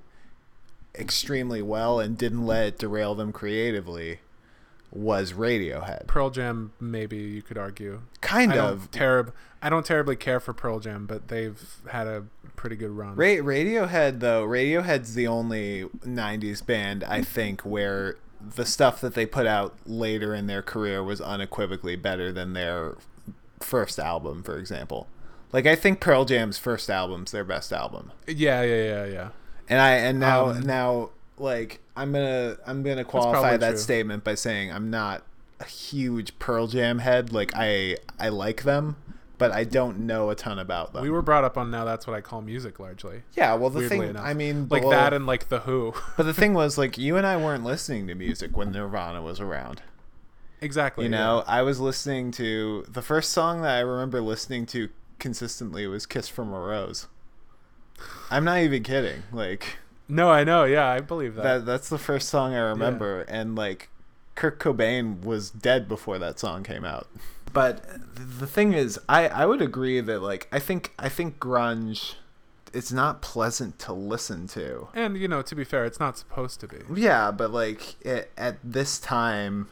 extremely well and didn't let it derail them creatively was Radiohead. Pearl Jam, maybe you could argue. Kind I of. terrib- I don't terribly care for Pearl Jam, but they've had a pretty good run. Ra- Radiohead though, Radiohead's the only '90s band I think where the stuff that they put out later in their career was unequivocally better than their first album, for example. Like I think Pearl Jam's first album's their best album, yeah, yeah, yeah, yeah. and I and now Um, now like I'm gonna I'm gonna qualify that true. statement by saying I'm not a huge Pearl Jam head. Like I I like them, but I don't know a ton about them. We were brought up on now. That's what I call music, largely. yeah, well the weirdly thing enough. I mean like that and like the Who. But the thing was, like, you and I weren't listening to music when Nirvana was around. exactly. You yeah. know, I was listening to the first song that I remember listening to consistently was "Kiss from a Rose." I'm not even kidding. Like No, I know. Yeah, I believe that. that that's the first song I remember and like Kurt Cobain was dead before that song came out. But the thing is, I I would agree that like I think I think grunge it's not pleasant to listen to. And you know, to be fair, it's not supposed to be. Yeah, but like at, at this time,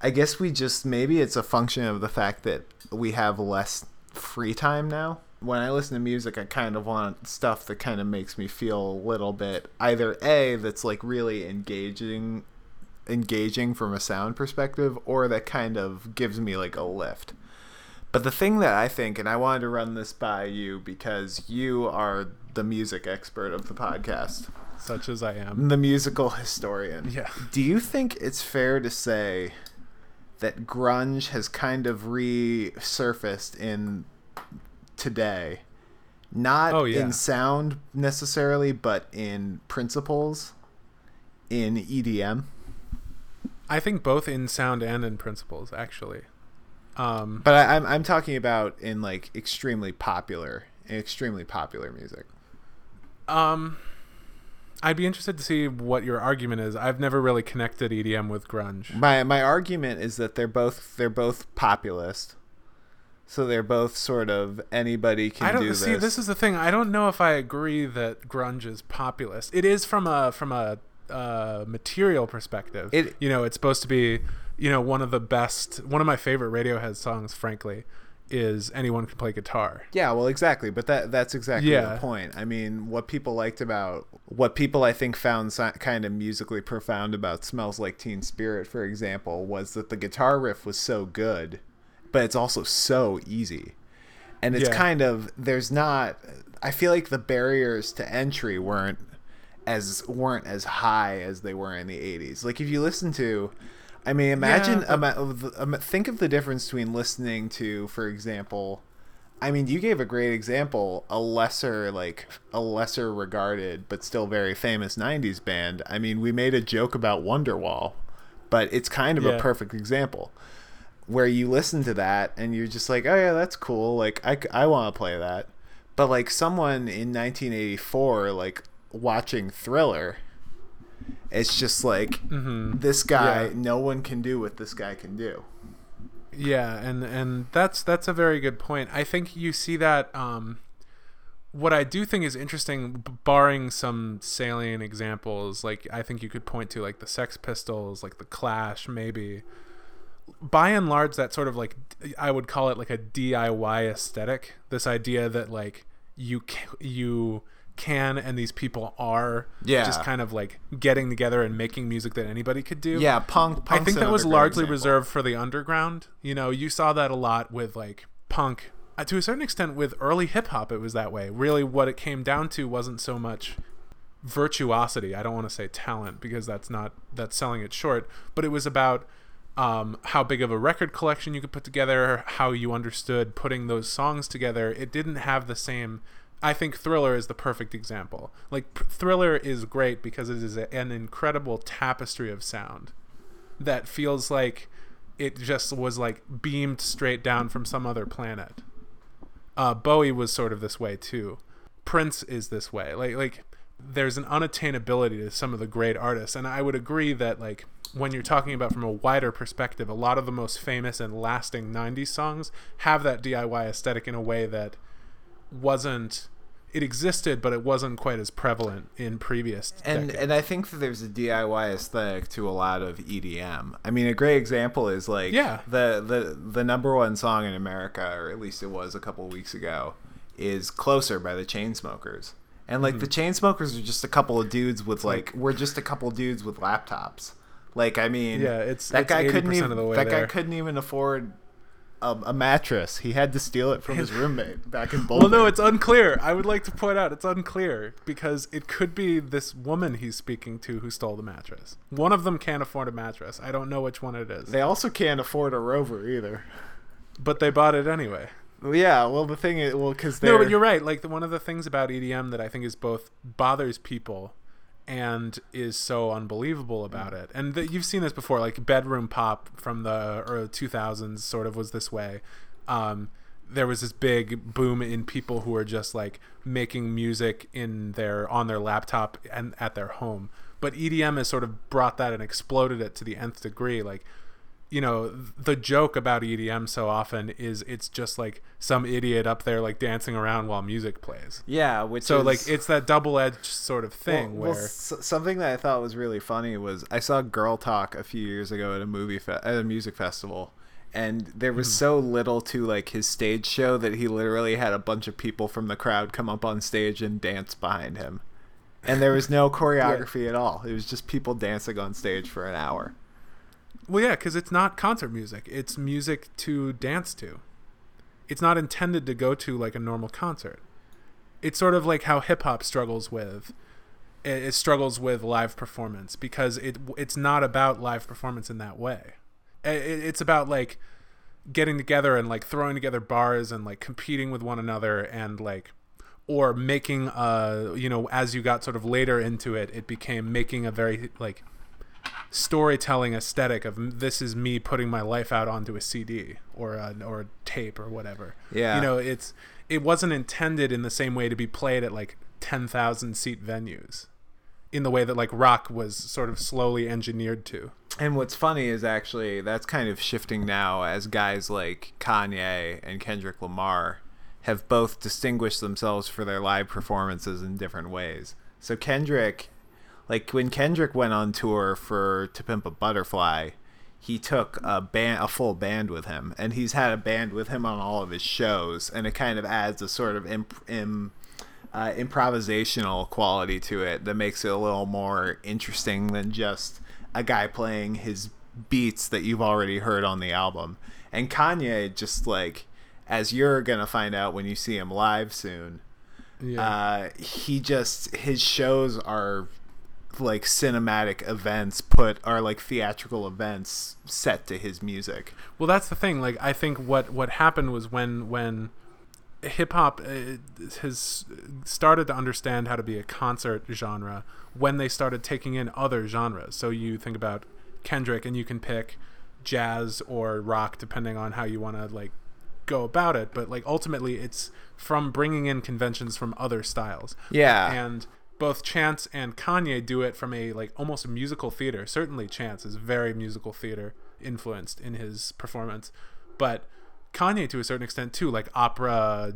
I guess we just maybe it's a function of the fact that we have less free time now. When I listen to music, I kind of want stuff that kind of makes me feel a little bit either a that's like really engaging, engaging from a sound perspective, or that kind of gives me like a lift. But the thing that I think, and I wanted to run this by you because you are the music expert of the podcast, Such as I am. the musical historian. Yeah. Do you think it's fair to say that grunge has kind of resurfaced in today? Not Oh, yeah. in sound necessarily, but in principles, in EDM. I think both in sound and in principles, actually. Um, But I, I'm I'm talking about in like extremely popular, extremely popular music. um, I'd be interested to see what your argument is. I've never really connected EDM with grunge. My my argument is that they're both they're both populist. So they're both sort of anybody can I don't do see. This is the thing. I don't know if I agree that grunge is populist. It is from a from a uh, material perspective. It- you know, it's supposed to be you know one of the best. One of my favorite Radiohead songs, frankly, is "Anyone Can Play Guitar." Yeah, well, exactly. But that that's exactly Yeah. the point. I mean, what people liked about what people I think found kind of musically profound about "Smells Like Teen Spirit," for example, was that the guitar riff was so good, but it's also so easy, and it's Yeah. kind of there's not. I feel like the barriers to entry weren't as weren't as high as they were in the 80s. Like if you listen to I mean imagine Yeah, but- um, think of the difference between listening to for example I mean you gave a great example a lesser like a lesser regarded but still very famous 90s band. I mean we made a joke about Wonderwall, but it's kind of a perfect example where you listen to that and you're just like, oh yeah, that's cool. Like I, I want to play that. But like someone in 1984, like watching Thriller, it's just like this guy. Yeah. No one can do what this guy can do. Yeah, and and that's that's a very good point. I think you see that. Um, what I do think is interesting, barring some salient examples, like I think you could point to like the Sex Pistols, like the Clash, maybe. By and large, that sort of like I would call it like a DIY aesthetic. This idea that like you ca- you can and these people are Yeah. just kind of like getting together and making music that anybody could do. Yeah, punk. Punk. I think that was largely example. reserved for the underground. You know, you saw that a lot with like punk. Uh, to a certain extent, with early hip hop, it was that way. Really, what it came down to wasn't so much virtuosity. I don't want to say talent because that's not that's selling it short. But it was about um, how big of a record collection you could put together, how you understood putting those songs together. It didn't have the same. I think Thriller is the perfect example. Like P- Thriller is great because it is a, an incredible tapestry of sound that feels like it just was like beamed straight down from some other planet. Uh, Bowie was sort of this way too. Prince is this way. Like like there's an unattainability to some of the great artists, and I would agree that like when you're talking about from a wider perspective, a lot of the most famous and lasting '90s songs have that DIY aesthetic in a way that wasn't. It existed, but it wasn't quite as prevalent in previous. and decades. and I think that there's a DIY aesthetic to a lot of EDM. I mean, a great example is like Yeah. the the the number one song in America, or at least it was a couple of weeks ago, is "Closer" by the Chainsmokers. And like the mm-hmm. Chainsmokers are just a couple of dudes with like, we're just a couple dudes with laptops. Like I mean, Yeah, it's- that it's guy couldn't 80% even of the way that guy couldn't even afford a, a mattress. He had to steal it from his roommate back in Well, Boulder. no, it's unclear. I would like to point out it's unclear because it could be this woman he's speaking to who stole the mattress. One of them can't afford a mattress. I don't know which one it is, they also can't afford a rover either. but they bought it anyway. Yeah, well the thing is, well, because No, but you're right. Like the, one of the things about EDM that I think is both bothers people and is so unbelievable about it. And you've seen this before, like bedroom pop from the early 2000s, sort of was this way. Um, there was this big boom in people who were just like making music in their on their laptop and at their home. But EDM has sort of brought that and exploded it to the nth degree. Like you know the joke about EDM so often is it's just like some idiot up there like dancing around while music plays. Yeah, which So is, like it's that double-edged sort of thing well, well, where s- something that I thought was really funny was I saw Girl Talk a few years ago at a movie fe- at a music festival, and there was hmm. so little to like his stage show that he literally had a bunch of people from the crowd come up on stage and dance behind him, and there was no choreography at all. It was just people dancing on stage for an hour. Well, yeah, because it's not concert music. It's music to dance to. It's not intended to go to like a normal concert. It's sort of like how hip hop struggles with it, struggles with live performance because it it's not about live performance in that way. It, it's about like getting together and like throwing together bars and like competing with one another and like or making uh you know as you got sort of later into it it became making a very like storytelling aesthetic of this is me putting my life out onto a CD or a, or a tape or whatever. Yeah. You know, it's it wasn't intended in the same way to be played at like 10,000 seat venues in the way that like rock was sort of slowly engineered to. And what's funny is actually that's kind of shifting now as guys like Kanye and Kendrick Lamar have both distinguished themselves for their live performances in different ways. So Kendrick, like when Kendrick went on tour for To Pimp a Butterfly, he took a band, a full band with him, and he's had a band with him on all of his shows, and it kind of adds a sort of imp, im, uh, improvisational quality to it that makes it a little more interesting than just a guy playing his beats that you've already heard on the album. And Kanye, just like as you're gonna find out when you see him live soon, Yeah. uh, he just his shows are like cinematic events put are like theatrical events set to his music. Well, that's the thing. Like, I think what what happened was when when hip hop uh, has started to understand how to be a concert genre when they started taking in other genres. So you think about Kendrick, and you can pick jazz or rock depending on how you want to like go about it. But like ultimately, it's from bringing in conventions from other styles Yeah. and both Chance and Kanye do it from a like almost musical theater. Certainly, Chance is very musical theater influenced in his performance, but Kanye to a certain extent too, like opera,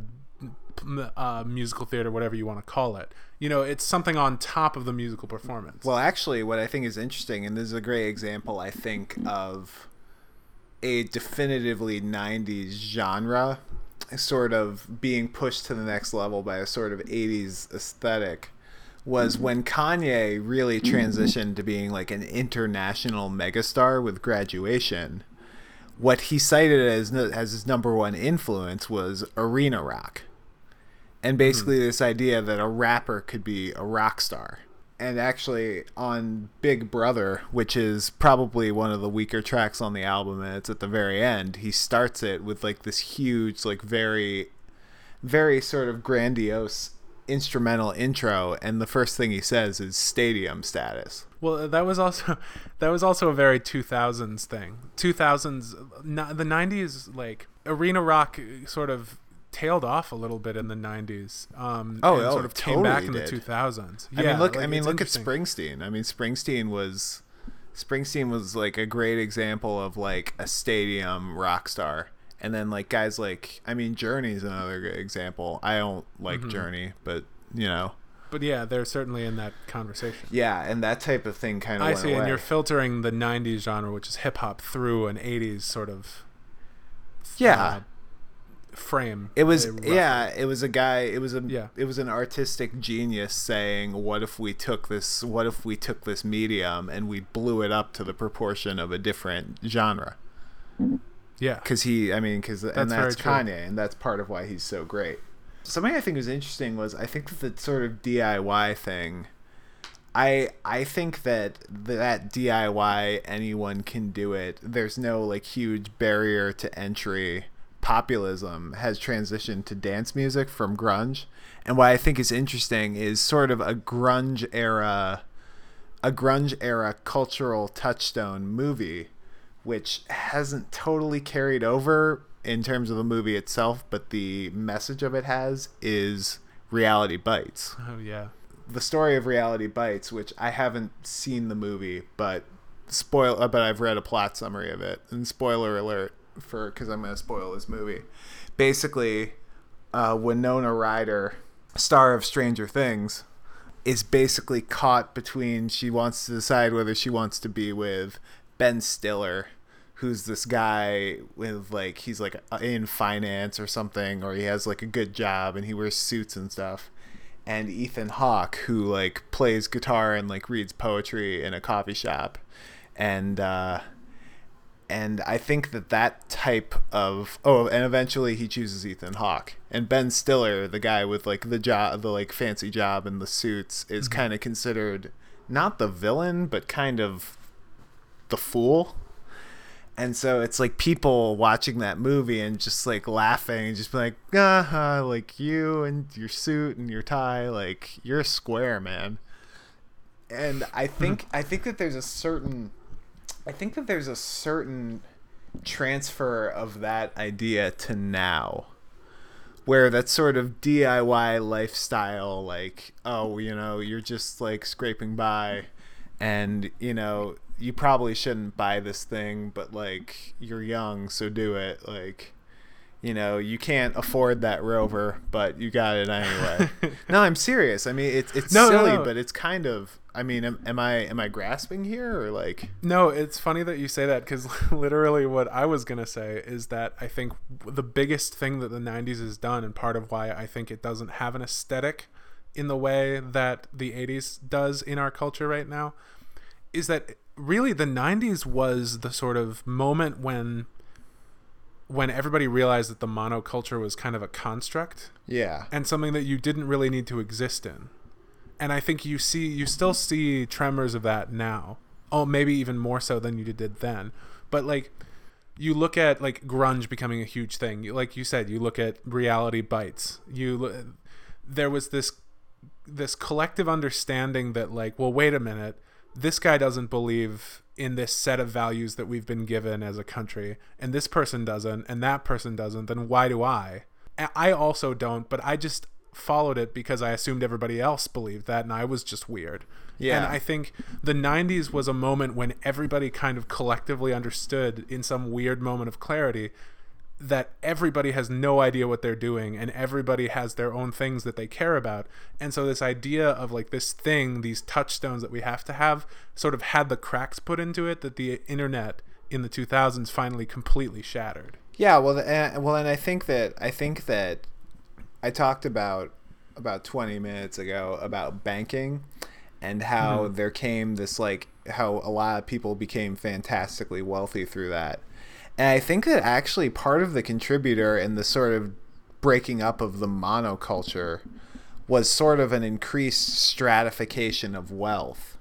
uh, musical theater, whatever you want to call it. You know, it's something on top of the musical performance. Well, actually, what I think is interesting, and this is a great example, I think, of a definitively 90s genre sort of being pushed to the next level by a sort of 80s aesthetic was mm-hmm. when Kanye really transitioned to being like an international megastar with graduation. What he cited as as his number one influence was arena rock and mm-hmm. basically this idea that a rapper could be a rock star. And actually, on Big Brother, which is probably one of the weaker tracks on the album, and it's at the very end, he starts it with like this huge, like very, very sort of grandiose instrumental intro, and the first thing he says is stadium status. Well, that was also that was also a very 2000s thing. 2000s, n- the 90s, like arena rock, sort of tailed off a little bit in the 90s. Um, Oh, and oh, sort of it came back totally in the did. 2000s. I mean, look. I mean, look at. Springsteen. I mean, Springsteen was Springsteen was like a great example of like a stadium rock star. And then like guys like I mean, Journey's another good example. I don't like Mm-hmm. Journey, but you know, But yeah, they're certainly in that conversation. yeah, and that type of thing kind of I see, away. and you're filtering the '90s genre, which is hip hop, through an '80s sort of yeah. uh, frame. it was yeah, it was a guy. It was a Yeah. it was an artistic genius saying, "What if we took this? What if we took this medium and we blew it up to the proportion of a different genre?" Yeah. because he i mean because and That's kanye and that's part of why he's so great. Something i think was interesting was i think that the sort of diy thing i i think that that diy anyone can do it. There's no like huge barrier to entry. Populism has transitioned to dance music from grunge. And what i think is interesting is sort of a grunge era a grunge era cultural touchstone movie which hasn't totally carried over in terms of the movie itself, but the message of it has is Reality Bites. Oh yeah. The story of Reality Bites, which I haven't seen the movie, but spoil, uh, but I've read a plot summary of it. And spoiler alert for because I'm gonna spoil this movie. Basically, uh, Winona Ryder, star of Stranger Things, is basically caught between she wants to decide whether she wants to be with Ben Stiller, who's this guy with like he's like in finance or something, or he has like a good job and he wears suits and stuff. And Ethan Hawke, who like plays guitar and like reads poetry in a coffee shop, and uh, and I think that that type of oh, and eventually he chooses Ethan Hawke and Ben Stiller, the guy with like the job, the like fancy job and the suits, is Mm-hmm. kind of considered not the villain, but kind of the fool. And so it's like people watching that movie and just like laughing and just like, ah, like you and your suit and your tie, like you're a square, man. And I think I think that there's a certain I think that there's a certain transfer of that idea to now where that sort of DIY lifestyle like oh you know you're just like scraping by and you know you probably shouldn't buy this thing but like you're young so do it. Like you know you can't afford that rover but you got it anyway. No i'm serious. I mean it's it's No, no, silly no. but it's kind of i mean am, am i am i grasping here or like? No, it's funny that you say that because literally what I was gonna say is that I think the biggest thing that the '90s has done, and part of why I think it doesn't have an aesthetic in the way that the '80s does in our culture right now, is that really the '90s was the sort of moment when when everybody realized that the monoculture was kind of a construct yeah and something that you didn't really need to exist in. And I think you see you still see tremors of that now. Oh, maybe even more so than you did then. But like you look at like grunge becoming a huge thing. You- Like you said, you look at reality bites. You there was this this collective understanding that like, well, wait a minute. This guy doesn't believe in this set of values that we've been given as a country, and this person doesn't, and that person doesn't. Then why do I? I also don't, but I just followed it because I assumed everybody else believed that, and I was just weird. Yeah. And I think the 90s was a moment when everybody kind of collectively understood in some weird moment of clarity that everybody has no idea what they're doing and everybody has their own things that they care about. And so this idea of like this thing, these touchstones that we have to have sort of had the cracks put into it that the internet in the 2000s finally completely shattered. Yeah, well, the- uh, well, and I think that I think that I talked about about 20 minutes ago about banking and how there came this like how a lot of people became fantastically wealthy through that. And I think that actually part of the contributor in the sort of breaking up of the monoculture was sort of an increased stratification of wealth.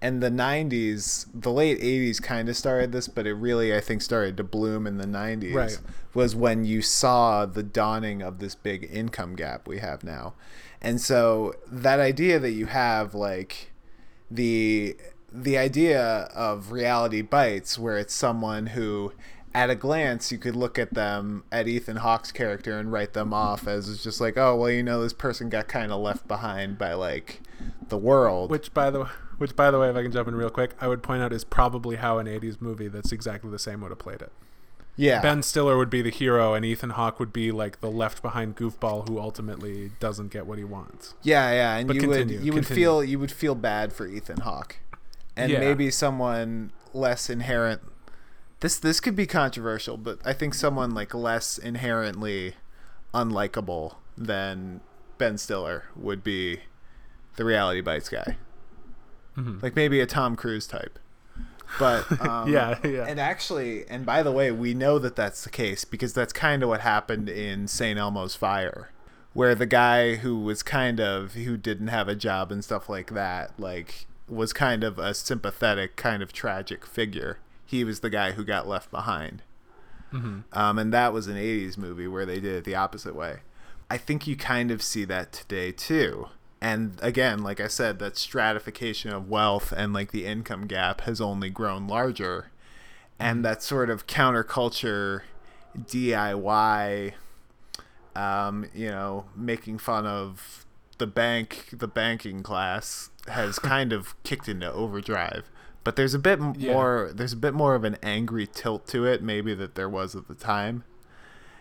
And the 90s, the late 80s kind of started this, but it really, I think, started to bloom in the 90s. Right. Was when you saw the dawning of this big income gap we have now. And so that idea that you have, like, the the idea of reality bites where it's someone who at a glance you could look at them at Ethan Hawke's character and write them off as just like oh well you know this person got kind of left behind by like the world Which by the which by the way, if I can jump in real quick, I would point out is probably how an 80s movie that's exactly the same would have played it. yeah Ben Stiller would be the hero, and Ethan Hawke would be like the left behind goofball who ultimately doesn't get what he wants. yeah yeah and But you continue, would you would feel you would feel bad for Ethan Hawke and Yeah. maybe someone less inherent this this could be controversial but I think someone like less inherently unlikable than Ben Stiller would be the reality bites guy. Mhm. Like maybe a Tom Cruise type. But um, Yeah, yeah. And actually, and by the way, we know that that's the case because that's kind of what happened in St. Elmo's Fire, where the guy who was kind of who didn't have a job and stuff like that, like was kind of a sympathetic, kind of tragic figure. He was the guy who got left behind. Mhm. Um, and that was an 80s movie where they did it the opposite way. I think you kind of see that today too. And again, like I said, that stratification of wealth and like the income gap has only grown larger. And that sort of counterculture DIY, um, you know, making fun of the bank, the banking class has kind of kicked into overdrive. But there's a bit Yeah. more. There's a bit more of an angry tilt to it, maybe that there was at the time.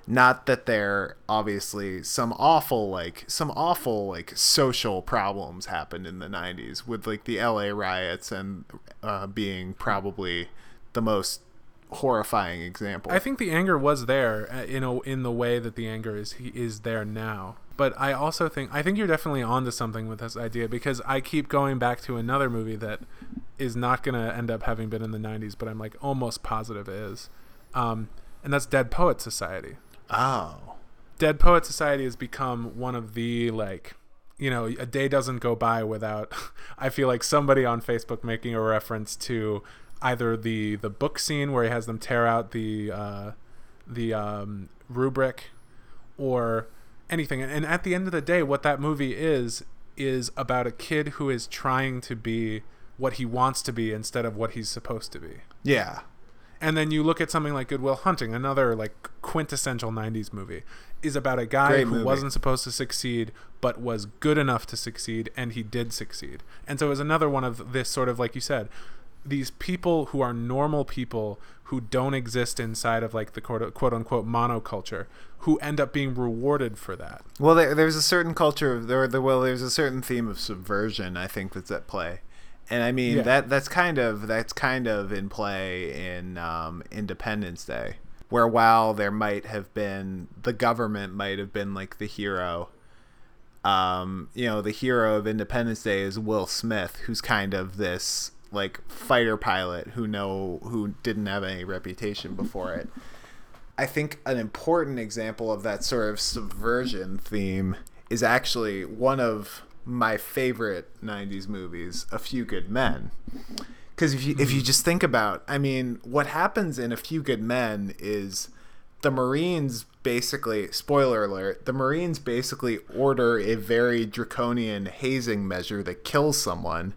Not that there obviously some awful like some awful like social problems happened in the '90s with like the LA riots and uh, being probably the most horrifying example. I think the anger was there uh, in a, in the way that the anger is is there now. But I also think I think you're definitely onto something with this idea because I keep going back to another movie that is not going to end up having been in the 90s, but I'm like almost positive is. Um, and that's Dead Poet Society. oh, Dead Poet Society has become one of the like you know a day doesn't go by without I feel like somebody on Facebook making a reference to either the the book scene where he has them tear out the uh, the um, rubric or anything and at the end of the day what that movie is is about a kid who is trying to be what he wants to be instead of what he's supposed to be yeah, and then you look at something like Good Will Hunting, another like quintessential '90s movie, is about a guy Great who movie. wasn't supposed to succeed but was good enough to succeed, and he did succeed. And so it was another one of this sort of like you said, these people who are normal people who don't exist inside of like the quote, quote unquote monoculture, who end up being rewarded for that. Well, there, there's a certain culture of there. there- Well, there's a certain theme of subversion. I think that's at play, and I mean Yeah. that that's kind of that's kind of in play in um, Independence Day, where while there might have been the government might have been like the hero. Um, you know, the hero of Independence Day is Will Smith, who's kind of this like fighter pilot who know who didn't have any reputation before it. I think an important example of that sort of subversion theme is actually one of my favorite 90s movies, A Few Good Men. Cuz if you if you hmm. just think about, I mean, what happens in A Few Good Men is the Marines basically, spoiler alert, the Marines basically order a very draconian hazing measure that kills someone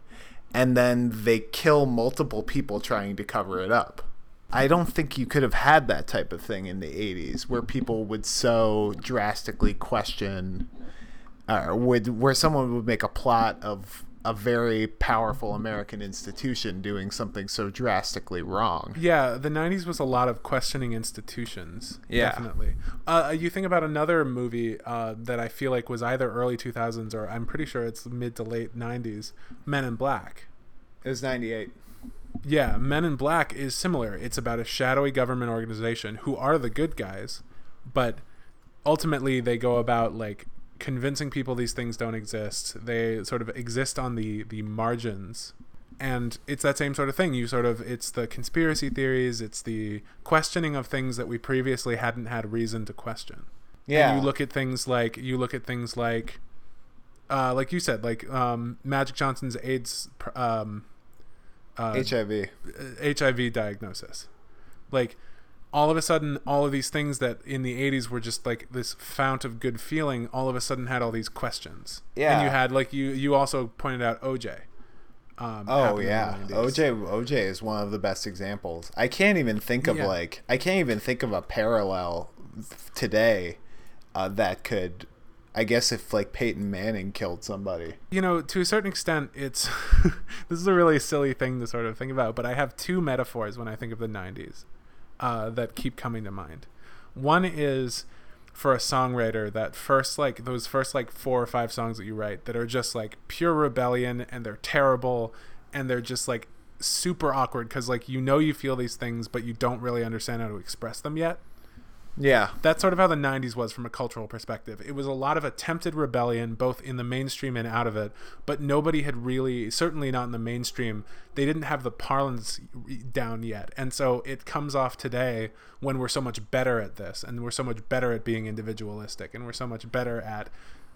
and then they kill multiple people trying to cover it up. I don't think you could have had that type of thing in the 80s where people would so drastically question uh, would where someone would make a plot of a very powerful American institution doing something so drastically wrong. Yeah, the '90s was a lot of questioning institutions. Yeah. definitely. Uh, you think about another movie uh, that I feel like was either early 2000s or I'm pretty sure it's mid to late '90s. Men in Black. It was 98. Yeah, Men in Black is similar. It's about a shadowy government organization who are the good guys, but ultimately they go about like convincing people these things don't exist. They sort of exist on the the margins. And it's that same sort of thing. You sort of it's the conspiracy theories, it's the questioning of things that we previously hadn't had reason to question. Yeah. And you look at things like you look at things like uh, like you said, like um, Magic Johnson's AIDS um, uh, HIV. HIV diagnosis. Like all of a sudden all of these things that in the 80s were just like this fount of good feeling all of a sudden had all these questions. yeah And you had like you you also pointed out OJ. Um, Oh happened in the yeah, OJ OJ is one of the best examples. I can't even think of Yeah. like I can't even think of a parallel today uh, that could. I guess if like Peyton Manning killed somebody. you know, to a certain extent, it's this is a really silly thing to sort of think about, but I have two metaphors when I think of the '90s uh, that keep coming to mind. One is for a songwriter that first like those first like four or five songs that you write that are just like pure rebellion and they're terrible and they're just like super awkward because like you know you feel these things but you don't really understand how to express them yet Yeah. that's sort of how the 90s was from a cultural perspective. It was a lot of attempted rebellion, both in the mainstream and out of it, but nobody had really, certainly not in the mainstream, they didn't have the parlance down yet. And so it comes off today when we're so much better at this, and we're so much better at being individualistic, and we're so much better at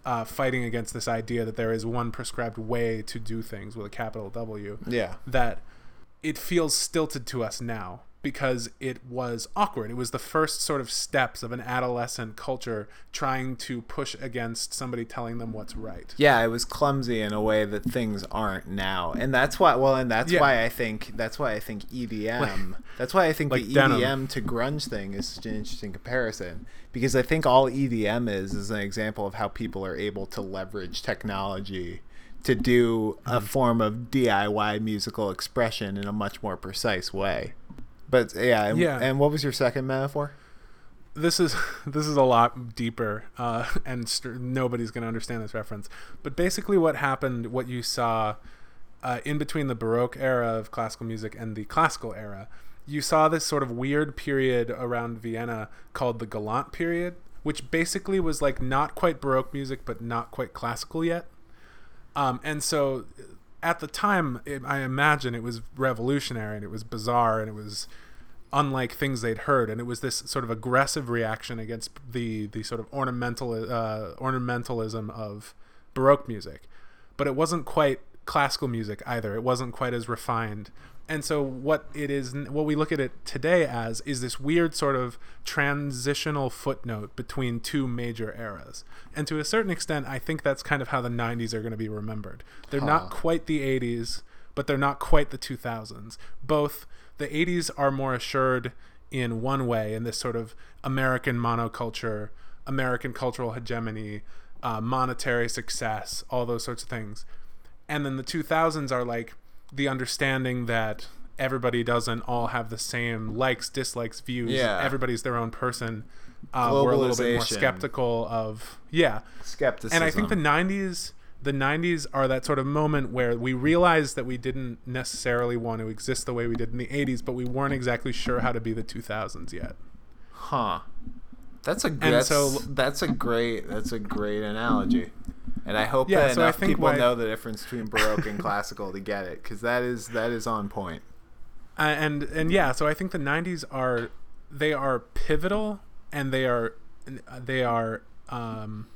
uh, fighting against this idea that there is one prescribed way to do things with a capital W Yeah. that it feels stilted to us now because it was awkward. It was the first sort of steps of an adolescent culture trying to push against somebody telling them what's right. Yeah, it was clumsy in a way that things aren't now, and that's why. Well, and that's Yeah. why I think that's why I think EDM. that's why I think like the denim. EDM to grunge thing is such an interesting comparison because I think all EDM is is an example of how people are able to leverage technology to do a Mm-hmm. form of DIY musical expression in a much more precise way. But yeah, and, Yeah. and what was your second metaphor? this is this is a lot deeper, uh, and st- nobody's going to understand this reference. But basically, what happened, what you saw uh, in between the Baroque era of classical music and the classical era, you saw this sort of weird period around Vienna called the Galant period, which basically was like not quite Baroque music, but not quite classical yet. Um, and so at the time, it, I imagine it was revolutionary and it was bizarre and it was unlike things they'd heard. And it was this sort of aggressive reaction against the, the sort of ornamental, uh, ornamentalism of Baroque music. But it wasn't quite classical music either. It wasn't quite as refined. And so what it is, what we look at it today as, is this weird sort of transitional footnote between two major eras. And to a certain extent, I think that's kind of how the 90s are going to be remembered. They're Huh. not quite the 80s, but they're not quite the 2000s. Both the 80s are more assured in one way, in this sort of American monoculture, American cultural hegemony, uh, monetary success, all those sorts of things and then the 2000s are like the understanding that everybody doesn't all have the same likes dislikes views Yeah. everybody's their own person uh, we're a little bit more skeptical of yeah Skepticism. and i think the 90s the 90s are that sort of moment where we realized that we didn't necessarily want to exist the way we did in the 80s but we weren't exactly sure how to be the 2000s yet Huh. That's a And that's, so- that's a great that's a great analogy, and I hope Yeah, that so enough people why- know the difference between baroque and classical to get it, because that is that is on point. uh, and and yeah so i think the 90s are they are pivotal and they are they are um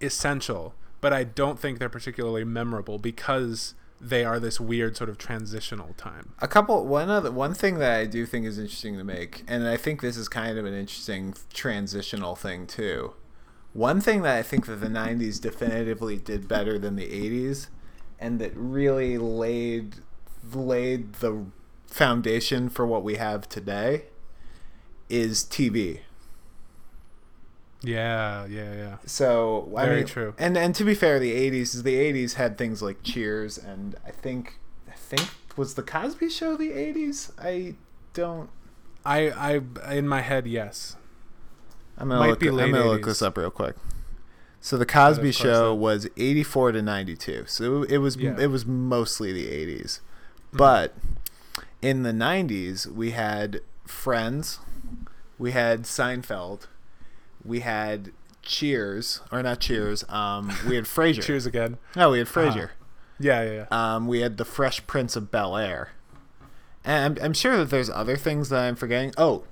essential but i don't think they're particularly memorable because they are this weird sort of transitional time A couple one other one thing that I do think is interesting to make, and I think this is kind of an interesting transitional thing too. One thing that I think that the '90s definitively did better than the '80s, and that really laid laid the foundation for what we have today, is TV. Yeah yeah yeah So I Very mean, true. And and to be fair, the '80s is the '80s had things like Cheers, and I think I think was the Cosby Show the '80s. I don't. i i in my head yes I'm gonna Might look. be I'm gonna look this up real quick. So the Cosby Show was 84 to 92. So it was Yeah. it was mostly the 80s. Mm-hmm. But in the 90s, we had Friends, we had Seinfeld, we had Cheers, or not Cheers. Um, we had Frasier. cheers again No, we had Frasier. yeah yeah yeah Um, we had the Fresh Prince of Bel Air. And I'm, I'm sure that there's other things that I'm forgetting. Oh,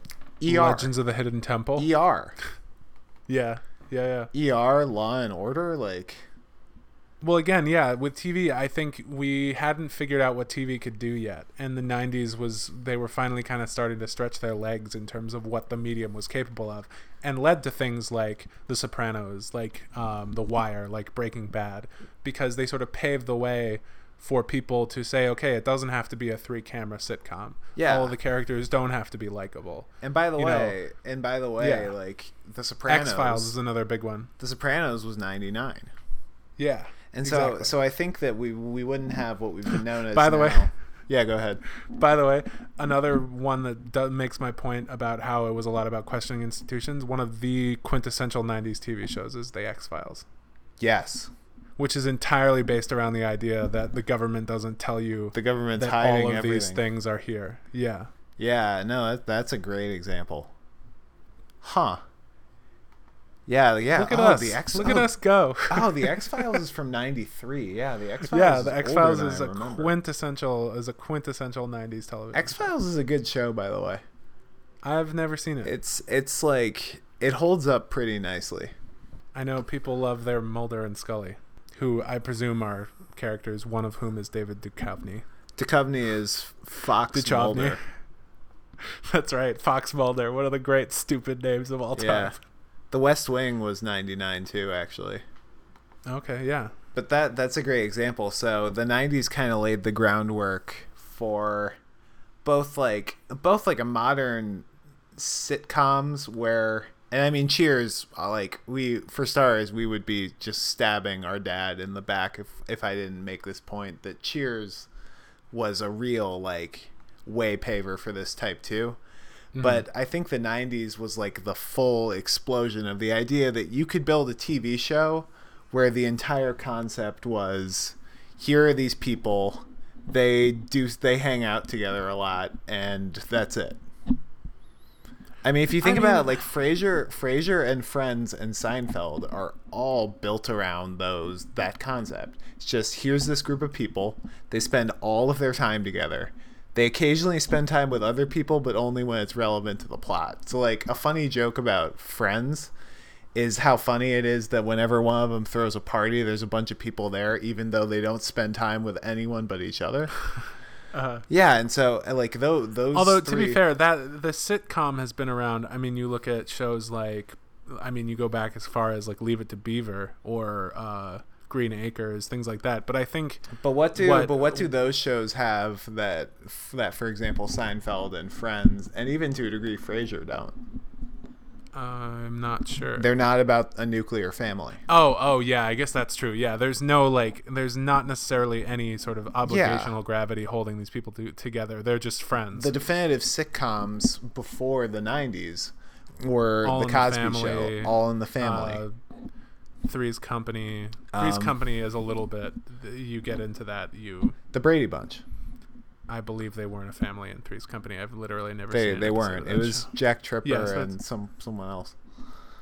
ER. legends of the hidden temple ER. yeah yeah yeah ER, Law and Order, like Well, again, yeah, with TV, I think we hadn't figured out what TV could do yet. And the 90s was, they were finally kind of starting to stretch their legs in terms of what the medium was capable of and led to things like The Sopranos, like um, The Wire, like Breaking Bad, because they sort of paved the way for people to say, okay, it doesn't have to be a three camera sitcom. Yeah. All of the characters don't have to be likable. And by the You know, way, and by the way, yeah. like The Sopranos, X Files is another big one. The Sopranos was '99, Yeah. And so exactly. so I think that we we wouldn't have what we've been known as. By the way- yeah, go ahead. By the way, another one that do- makes my point about how it was a lot about questioning institutions. One of the quintessential '90s TV shows is The X Files, Yes, which is entirely based around the idea that the government doesn't tell you the government's that hiding all of everything. these things are here. Yeah, Yeah, no, that, that's a great example. Huh. Yeah, yeah. look at oh, us. The X. look oh, at us go. oh, the X Files is from '93. Yeah, the X Files. yeah, The X Files is a quintessential. quintessential is a quintessential '90s television. X Files is a good show, by the way. I've never seen it. It's it's like it holds up pretty nicely. I know people love their Mulder and Scully, who I presume are characters. One of whom is David Duchovny. Duchovny is Fox Duchovny. Mulder. That's right, Fox Mulder. One of the great stupid names of all time. Yeah. The West Wing was '99 too, actually. Okay, yeah. But that that's a great example. So the '90s kind of laid the groundwork for both like both like a modern sitcoms where And I mean, Cheers, uh, like we for stars, we would be just stabbing our dad in the back if if I didn't make this point that Cheers was a real like way paver for this type 2. But I think the 90s was like the full explosion of the idea that you could build a TV show where the entire concept was here are these people they do they hang out together a lot and that's it. I mean, if you think I about mean- it, like Frasier, Frasier and Friends and Seinfeld are all built around those that concept. It's just here's this group of people. They spend all of their time together. They occasionally spend time with other people, but only when it's relevant to the plot. So, like a funny joke about Friends is how funny it is that whenever one of them throws a party, there's a bunch of people there, even though they don't spend time with anyone but each other. Uh, Yeah, and so like those those. although to be fair, that the sitcom has been around. I mean, you look at shows like, I mean, you go back as far as like Leave It to Beaver or uh, Green Acres, things like that. But I think But what do What- but what do those shows have that that for example Seinfeld and Friends and even to a degree Frasier don't? uh, I'm not sure. They're not about a nuclear family. Oh, oh yeah, I guess that's true. Yeah, there's no like, there's not necessarily any sort of obligational gravity holding these people to, together. They're just friends. The definitive sitcoms before the '90s were All the in the Cosby Show, All in the Family. Uh, Three's Company. Three's Um, Company is a little bit. You get into that. You, the Brady Bunch. I believe they weren't a family in Three's Company. I've literally never They seen. they weren't. It was show. Jack Tripper Yes, and some someone else.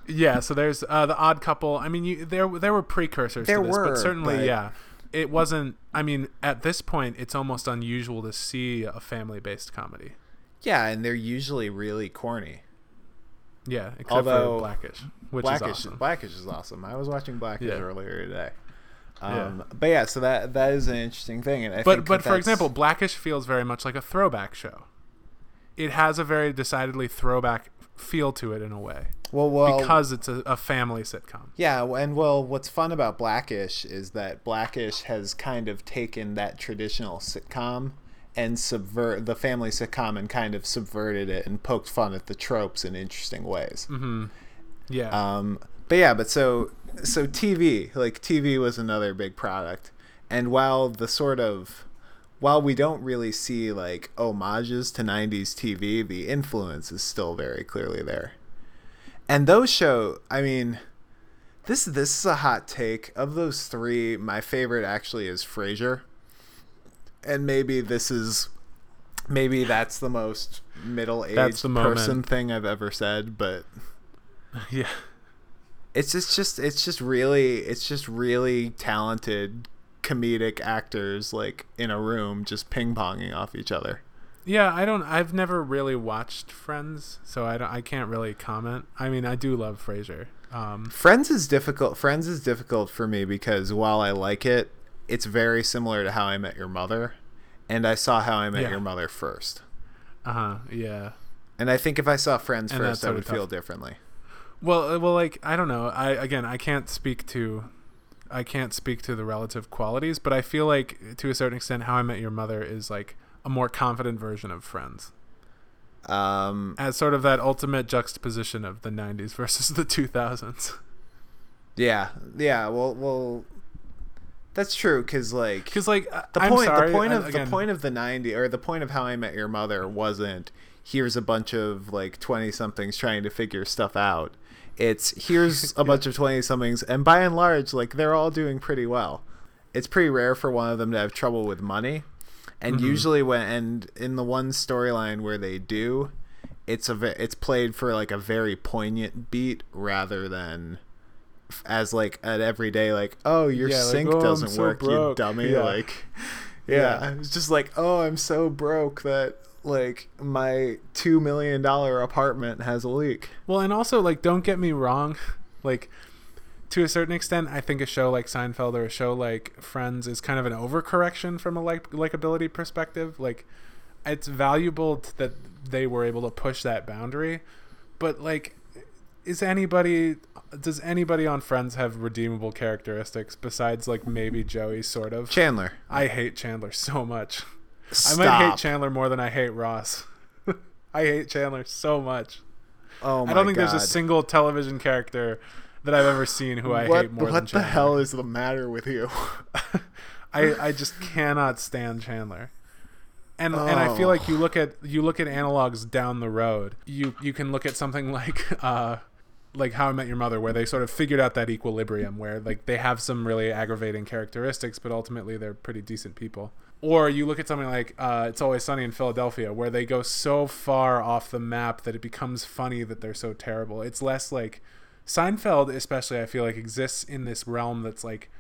Yeah, so there's uh, the Odd Couple. I mean, you, there there were precursors There to this, were, but certainly, but- yeah, it wasn't. I mean, at this point, it's almost unusual to see a family-based comedy. Yeah, and they're usually really corny. Yeah, except Although for Blackish, which Blackish, is awesome. Blackish is awesome. I was watching Blackish Yeah. earlier today. Yeah. Um, But yeah, so that that is an interesting thing, and I but but that for example, Blackish feels very much like a throwback show. It has a very decidedly throwback feel to it in a way well, well, because it's a, a family sitcom. yeah, and well, what's fun about Blackish is that Blackish has kind of taken that traditional sitcom and subvert the family sitcom and kind of subverted it and poked fun at the tropes in interesting ways. Mm-hmm. Yeah, Um, but yeah, but so so TV, like TV was another big product, and while the sort of while we don't really see like homages to 90s TV, the influence is still very clearly there. And those show, I mean, this this is a hot take. Of those three, my favorite actually is Frasier. And maybe this is maybe that's the most middle-aged the person thing I've ever said, but yeah. it's just, just it's just really it's just really talented comedic actors like in a room just ping ponging off each other. Yeah, I don't. I've never really watched Friends, so I don't. I can't really comment. I mean, I do love Frasier. Um, Friends is difficult. Friends is difficult for me because while I like it, it's very similar to How I Met Your Mother, and I saw How I Met Yeah. Your Mother first. uh huh. Yeah. And I think if I saw Friends And first, I would feel differently. Well, uh, well, like I don't know. I again, I can't speak to, I can't speak to the relative qualities, but I feel like to a certain extent, How I Met Your Mother is like a more confident version of Friends, Um, as sort of that ultimate juxtaposition of the '90s versus the 2000s. yeah, yeah. Well, well, that's true because like Because like the I'm point sorry, the point of again, the point of the 90 or the point of how i met your mother wasn't here's a bunch of like 20 somethings trying to figure stuff out. It's here's a bunch of 20 somethings and by and large like they're all doing pretty well. It's pretty rare for one of them to have trouble with money. And Mm-hmm. usually when and in the one storyline where they do it's a it's played for like a very poignant beat rather than as like an everyday like oh your Yeah, like, sink "Oh, doesn't so work you dummy Yeah. like yeah. Yeah. it's just like oh i'm so broke that like my two million dollar apartment has a leak Well, and also like don't get me wrong, like to a certain extent, I think a show like Seinfeld or a show like Friends is kind of an overcorrection from a like likability perspective. Like it's valuable that they were able to push that boundary, but like is anybody does anybody on Friends have redeemable characteristics besides like maybe Joey sort of? chandler I hate Chandler so much. Stop. I might hate Chandler more than I hate Ross. I hate Chandler so much. Oh my god. I don't think there's a single television character that I've ever seen who I what hate more than Chandler. what the hell is the matter with you? I, I just cannot stand Chandler. And and I feel Oh. like you look at you look at analogs down the road. You you can look at something like uh like How I Met Your Mother where they sort of figured out that equilibrium where like they have some really aggravating characteristics but ultimately they're pretty decent people. Or you look at something like uh, It's Always Sunny in Philadelphia where they go so far off the map that it becomes funny that they're so terrible. It's less like Seinfeld especially I feel like exists in this realm that's like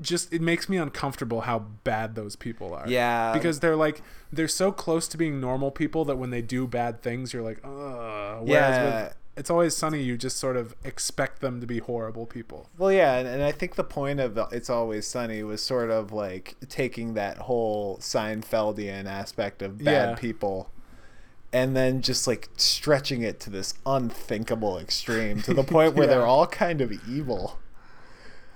just it makes me uncomfortable how bad those people are. Yeah. Because they're like they're so close to being normal people that when they do bad things you're like, ugh. Whereas Yeah. with it's always sunny you just sort of expect them to be horrible people. Well, yeah, and, and I think the point of It's Always Sunny was sort of like taking that whole Seinfeldian aspect of bad Yeah. people and then just like stretching it to this unthinkable extreme to the point where Yeah. they're all kind of evil.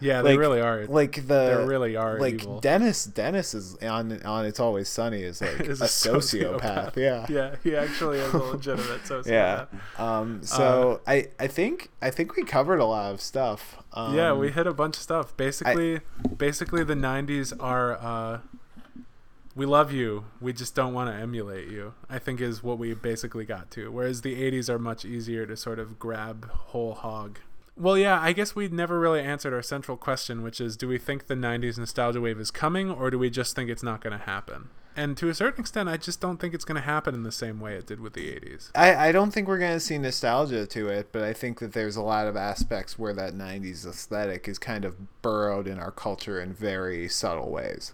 Yeah, they really are. Like the They really are like evil. Dennis Dennis is on on It's Always Sunny is like Is a, sociopath. Yeah. Yeah, he actually is a legitimate sociopath. Yeah. Um, so I, I think I think we covered a lot of stuff. Um, yeah, we hit a bunch of stuff. Basically, basically the '90s are. Uh, we love you. We just don't want to emulate you. I think is what we basically got to. Whereas the '80s are much easier to sort of grab whole hog. Well, yeah, I guess we never really answered our central question, which is: Do we think the '90s nostalgia wave is coming, or do we just think it's not going to happen? And to a certain extent, I just don't think it's going to happen in the same way it did with the '80s. I, I don't think we're gonna see nostalgia to it, but I think that there's a lot of aspects where that '90s aesthetic is kind of burrowed in our culture in very subtle ways.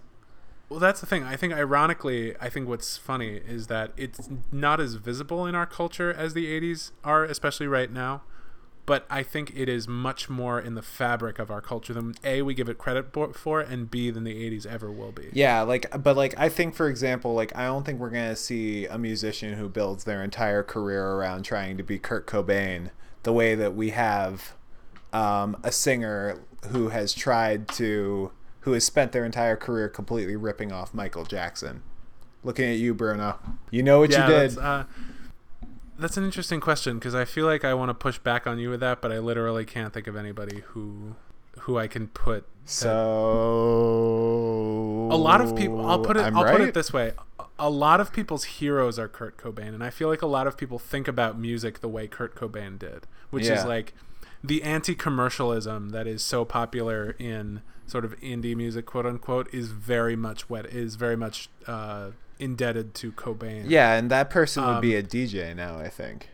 Well, that's the thing. I think, ironically, I think what's funny is that it's not as visible in our culture as the 80s are, especially right now. But I think it is much more in the fabric of our culture than A, we give it credit for, and B, than the 80s ever will be. Yeah, like, but like, I think, for example, like, I don't think we're gonna see a musician who builds their entire career around trying to be Kurt Cobain the way that we have um, a singer who has tried to, who has spent their entire career completely ripping off Michael Jackson. Looking at you, Bruno. You know what Yeah, you did. That's, an interesting question because I feel like I want to push back on you with that, but I literally can't think of anybody who who I can put So a lot of people i'll put it I'm i'll put it this way A- lot of people's heroes are kurt cobain and i feel like a lot of people think about music the way kurt cobain did which Yeah. is like the anti-commercialism that is so popular in sort of indie music quote unquote is very much wet is very much uh, indebted to cobain Yeah, and that person would be Um, a DJ now. I think.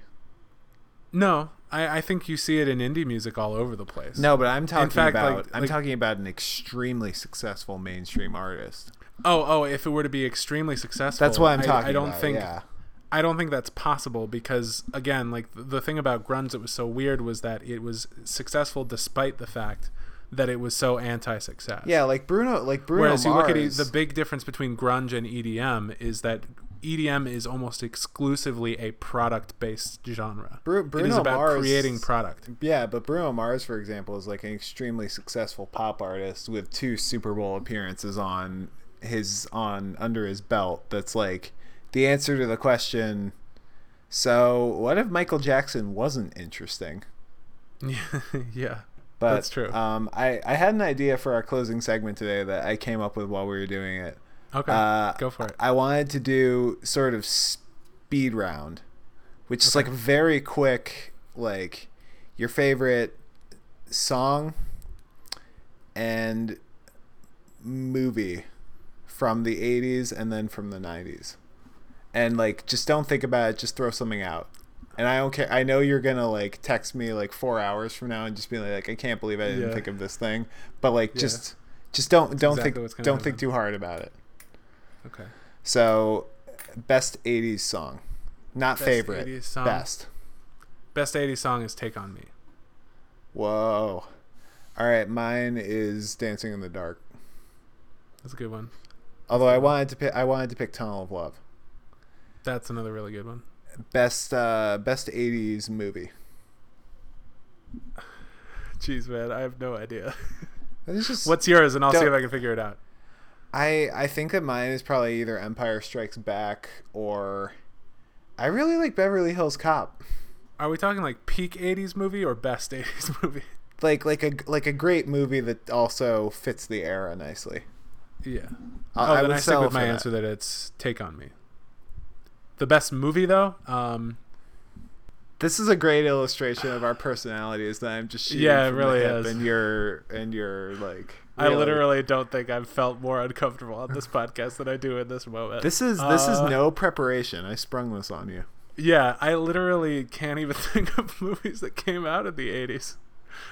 no I, I think you see it in indie music all over the place No, but I'm talking fact, like- about I'm like- talking about an extremely successful mainstream artist. oh oh if it were to be extremely successful That's what I'm I- talking I, don't about. think yeah. I don't think that's possible because again, like the thing about grunge that was so weird was that it was successful despite the fact that it was so anti-success. Yeah, like Bruno, like Bruno Whereas you look at the big difference between grunge and EDM is that EDM is almost exclusively a product-based genre. Bru- it is Bruno about Mars- creating product. Yeah, but Bruno Mars, for example, is like an extremely successful pop artist with two Super Bowl appearances on his on under his belt. That's like the answer to the question. So, what if Michael Jackson wasn't interesting? Yeah. yeah. But That's true. Um, I I had an idea for our closing segment today that I came up with while we were doing it. Okay. Uh, Go for it. I wanted to do sort of speed round, which is like a very quick, like your favorite song and movie from the 80s and then from the 90s. And like just don't think about it, just throw something out. And I don't care. I know you're gonna like text me like four hours from now and just be like, I can't believe I didn't Yeah. think of this thing. But like, Yeah. just, just don't, don't exactly think, don't think too hard about it. okay. So, best '80s song, not Best favorite, 80s song? best. Best 80s song is Take on Me. Whoa! All right, mine is Dancing in the Dark. That's a good one. Although I wanted to pick, I wanted to pick Tunnel of Love. That's another really good one. Best, uh, best '80s movie. Jeez, man, I have no idea. Just What's yours? And I'll see if I can figure it out. I I think that mine is probably either Empire Strikes Back or I really like Beverly Hills Cop. Are we talking like peak '80s movie or best '80s movie? Like like a like a great movie that also fits the era nicely. Yeah. I- oh, I then I stick with my that. answer that it's Take on Me. The best movie though, um, This is a great illustration of our personalities that I'm just shooting Yeah, it really is. and you're and you're like I literally don't think I've felt more uncomfortable on this podcast than I do in this moment. This is this is Uh, no preparation. I sprung this on you. Yeah, I literally can't even think of movies that came out in the 80s.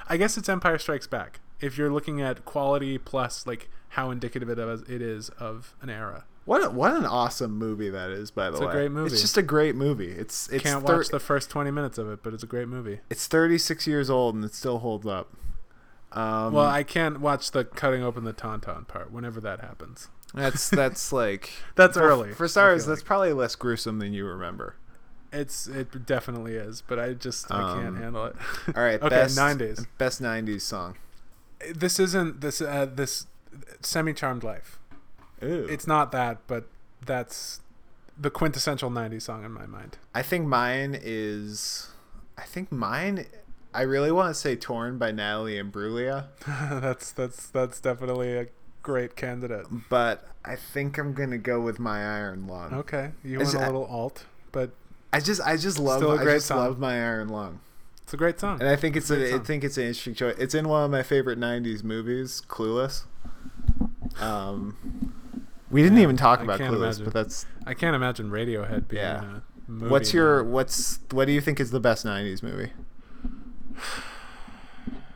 I guess it's Empire Strikes Back. If you're looking at quality plus like how indicative it is, it is of an era. What a, what an awesome movie that is, by the way. It's a great movie. It's just a great movie. It's it's Can't thir- watch the first 20 minutes of it, but it's a great movie. It's 36 years old and it still holds up. Um, well, I can't watch the cutting open the tauntaun part whenever that happens. that's that's like That's for, early. for stars. That's like. probably less gruesome than you remember. It's it definitely is, but I just I can't Um, handle it. All right, Okay, best 90s. best 90s song. this isn't this uh, this semi charmed life. Ooh. It's not that, but that's the quintessential 90s song in my mind. I think mine is. I think mine. I really want to say "Torn" by Natalie Imbruglia, that's that's that's definitely a great candidate. but I think I'm gonna go with "My Iron Lung." Okay, you Is went a little alt, but I just, I just love, a I just song. love "My Iron Lung," it's a great song. and I think it's, Great a, I think it's an interesting choice. It's in one of my favorite '90s movies, Clueless. Um, we didn't Yeah, even talk about Clueless, imagine. but that's I can't imagine Radiohead being Yeah. a movie. what's now. your what's what do you think is the best '90s movie?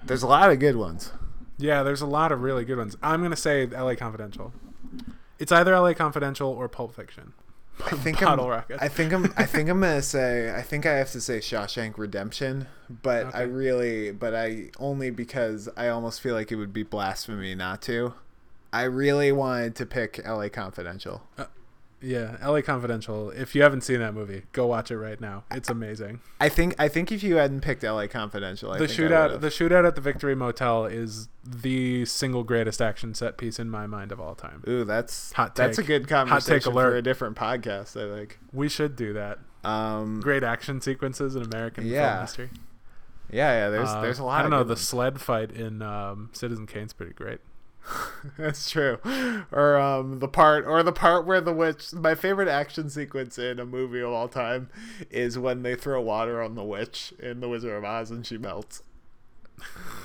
There's a lot of good ones. Yeah, there's a lot of really good ones. I'm gonna say L.A. Confidential. It's either L.A. Confidential or Pulp Fiction. I think Bottle I'm, Rocket. I think I'm. I think I'm gonna say. I think I have to say Shawshank Redemption, but I really, but I only because I almost feel like it would be blasphemy not to. I really wanted to pick L.A. Confidential. Yeah, L.A. Confidential. If you haven't seen that movie, go watch it right now. It's amazing. I think. I think if you hadn't picked L.A. Confidential, I the shootout, the shootout at the Victory Motel is the single greatest action set piece in my mind of all time. Ooh, that's Hot that's a take. good take conversation for alert. a different podcast. I think. We should do that. Um, Great action sequences in American Yeah. film history. yeah, yeah. There's Uh, there's a lot. I don't know. The ones. sled fight in um, Citizen Kane's pretty great. That's true. Or um the part or the part where the witch my favorite action sequence in a movie of all time is when they throw water on the witch in The Wizard of Oz and she melts.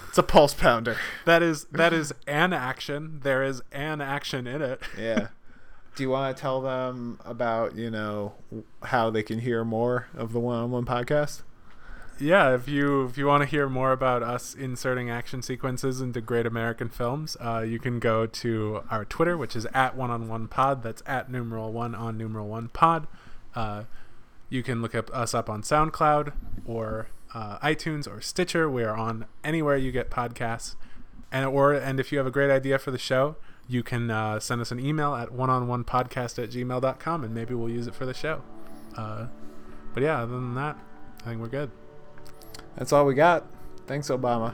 It's a pulse pounder. That is that is an action. There is an action in it. Yeah. Do you want to tell them about, you know, how they can hear more of the one-on-one podcast? Yeah, if you if you want to hear more about us inserting action sequences into great American films, uh, you can go to our Twitter, which is at one on one pod. That's at numeral one on numeral one pod. Uh, you can look up us up on SoundCloud or uh, iTunes or Stitcher. We are on anywhere you get podcasts. And or and if you have a great idea for the show, you can uh, send us an email at one on one podcast at gmail.com and maybe we'll use it for the show. Uh, but yeah, other than that, I think we're good. That's all we got. Thanks Obama.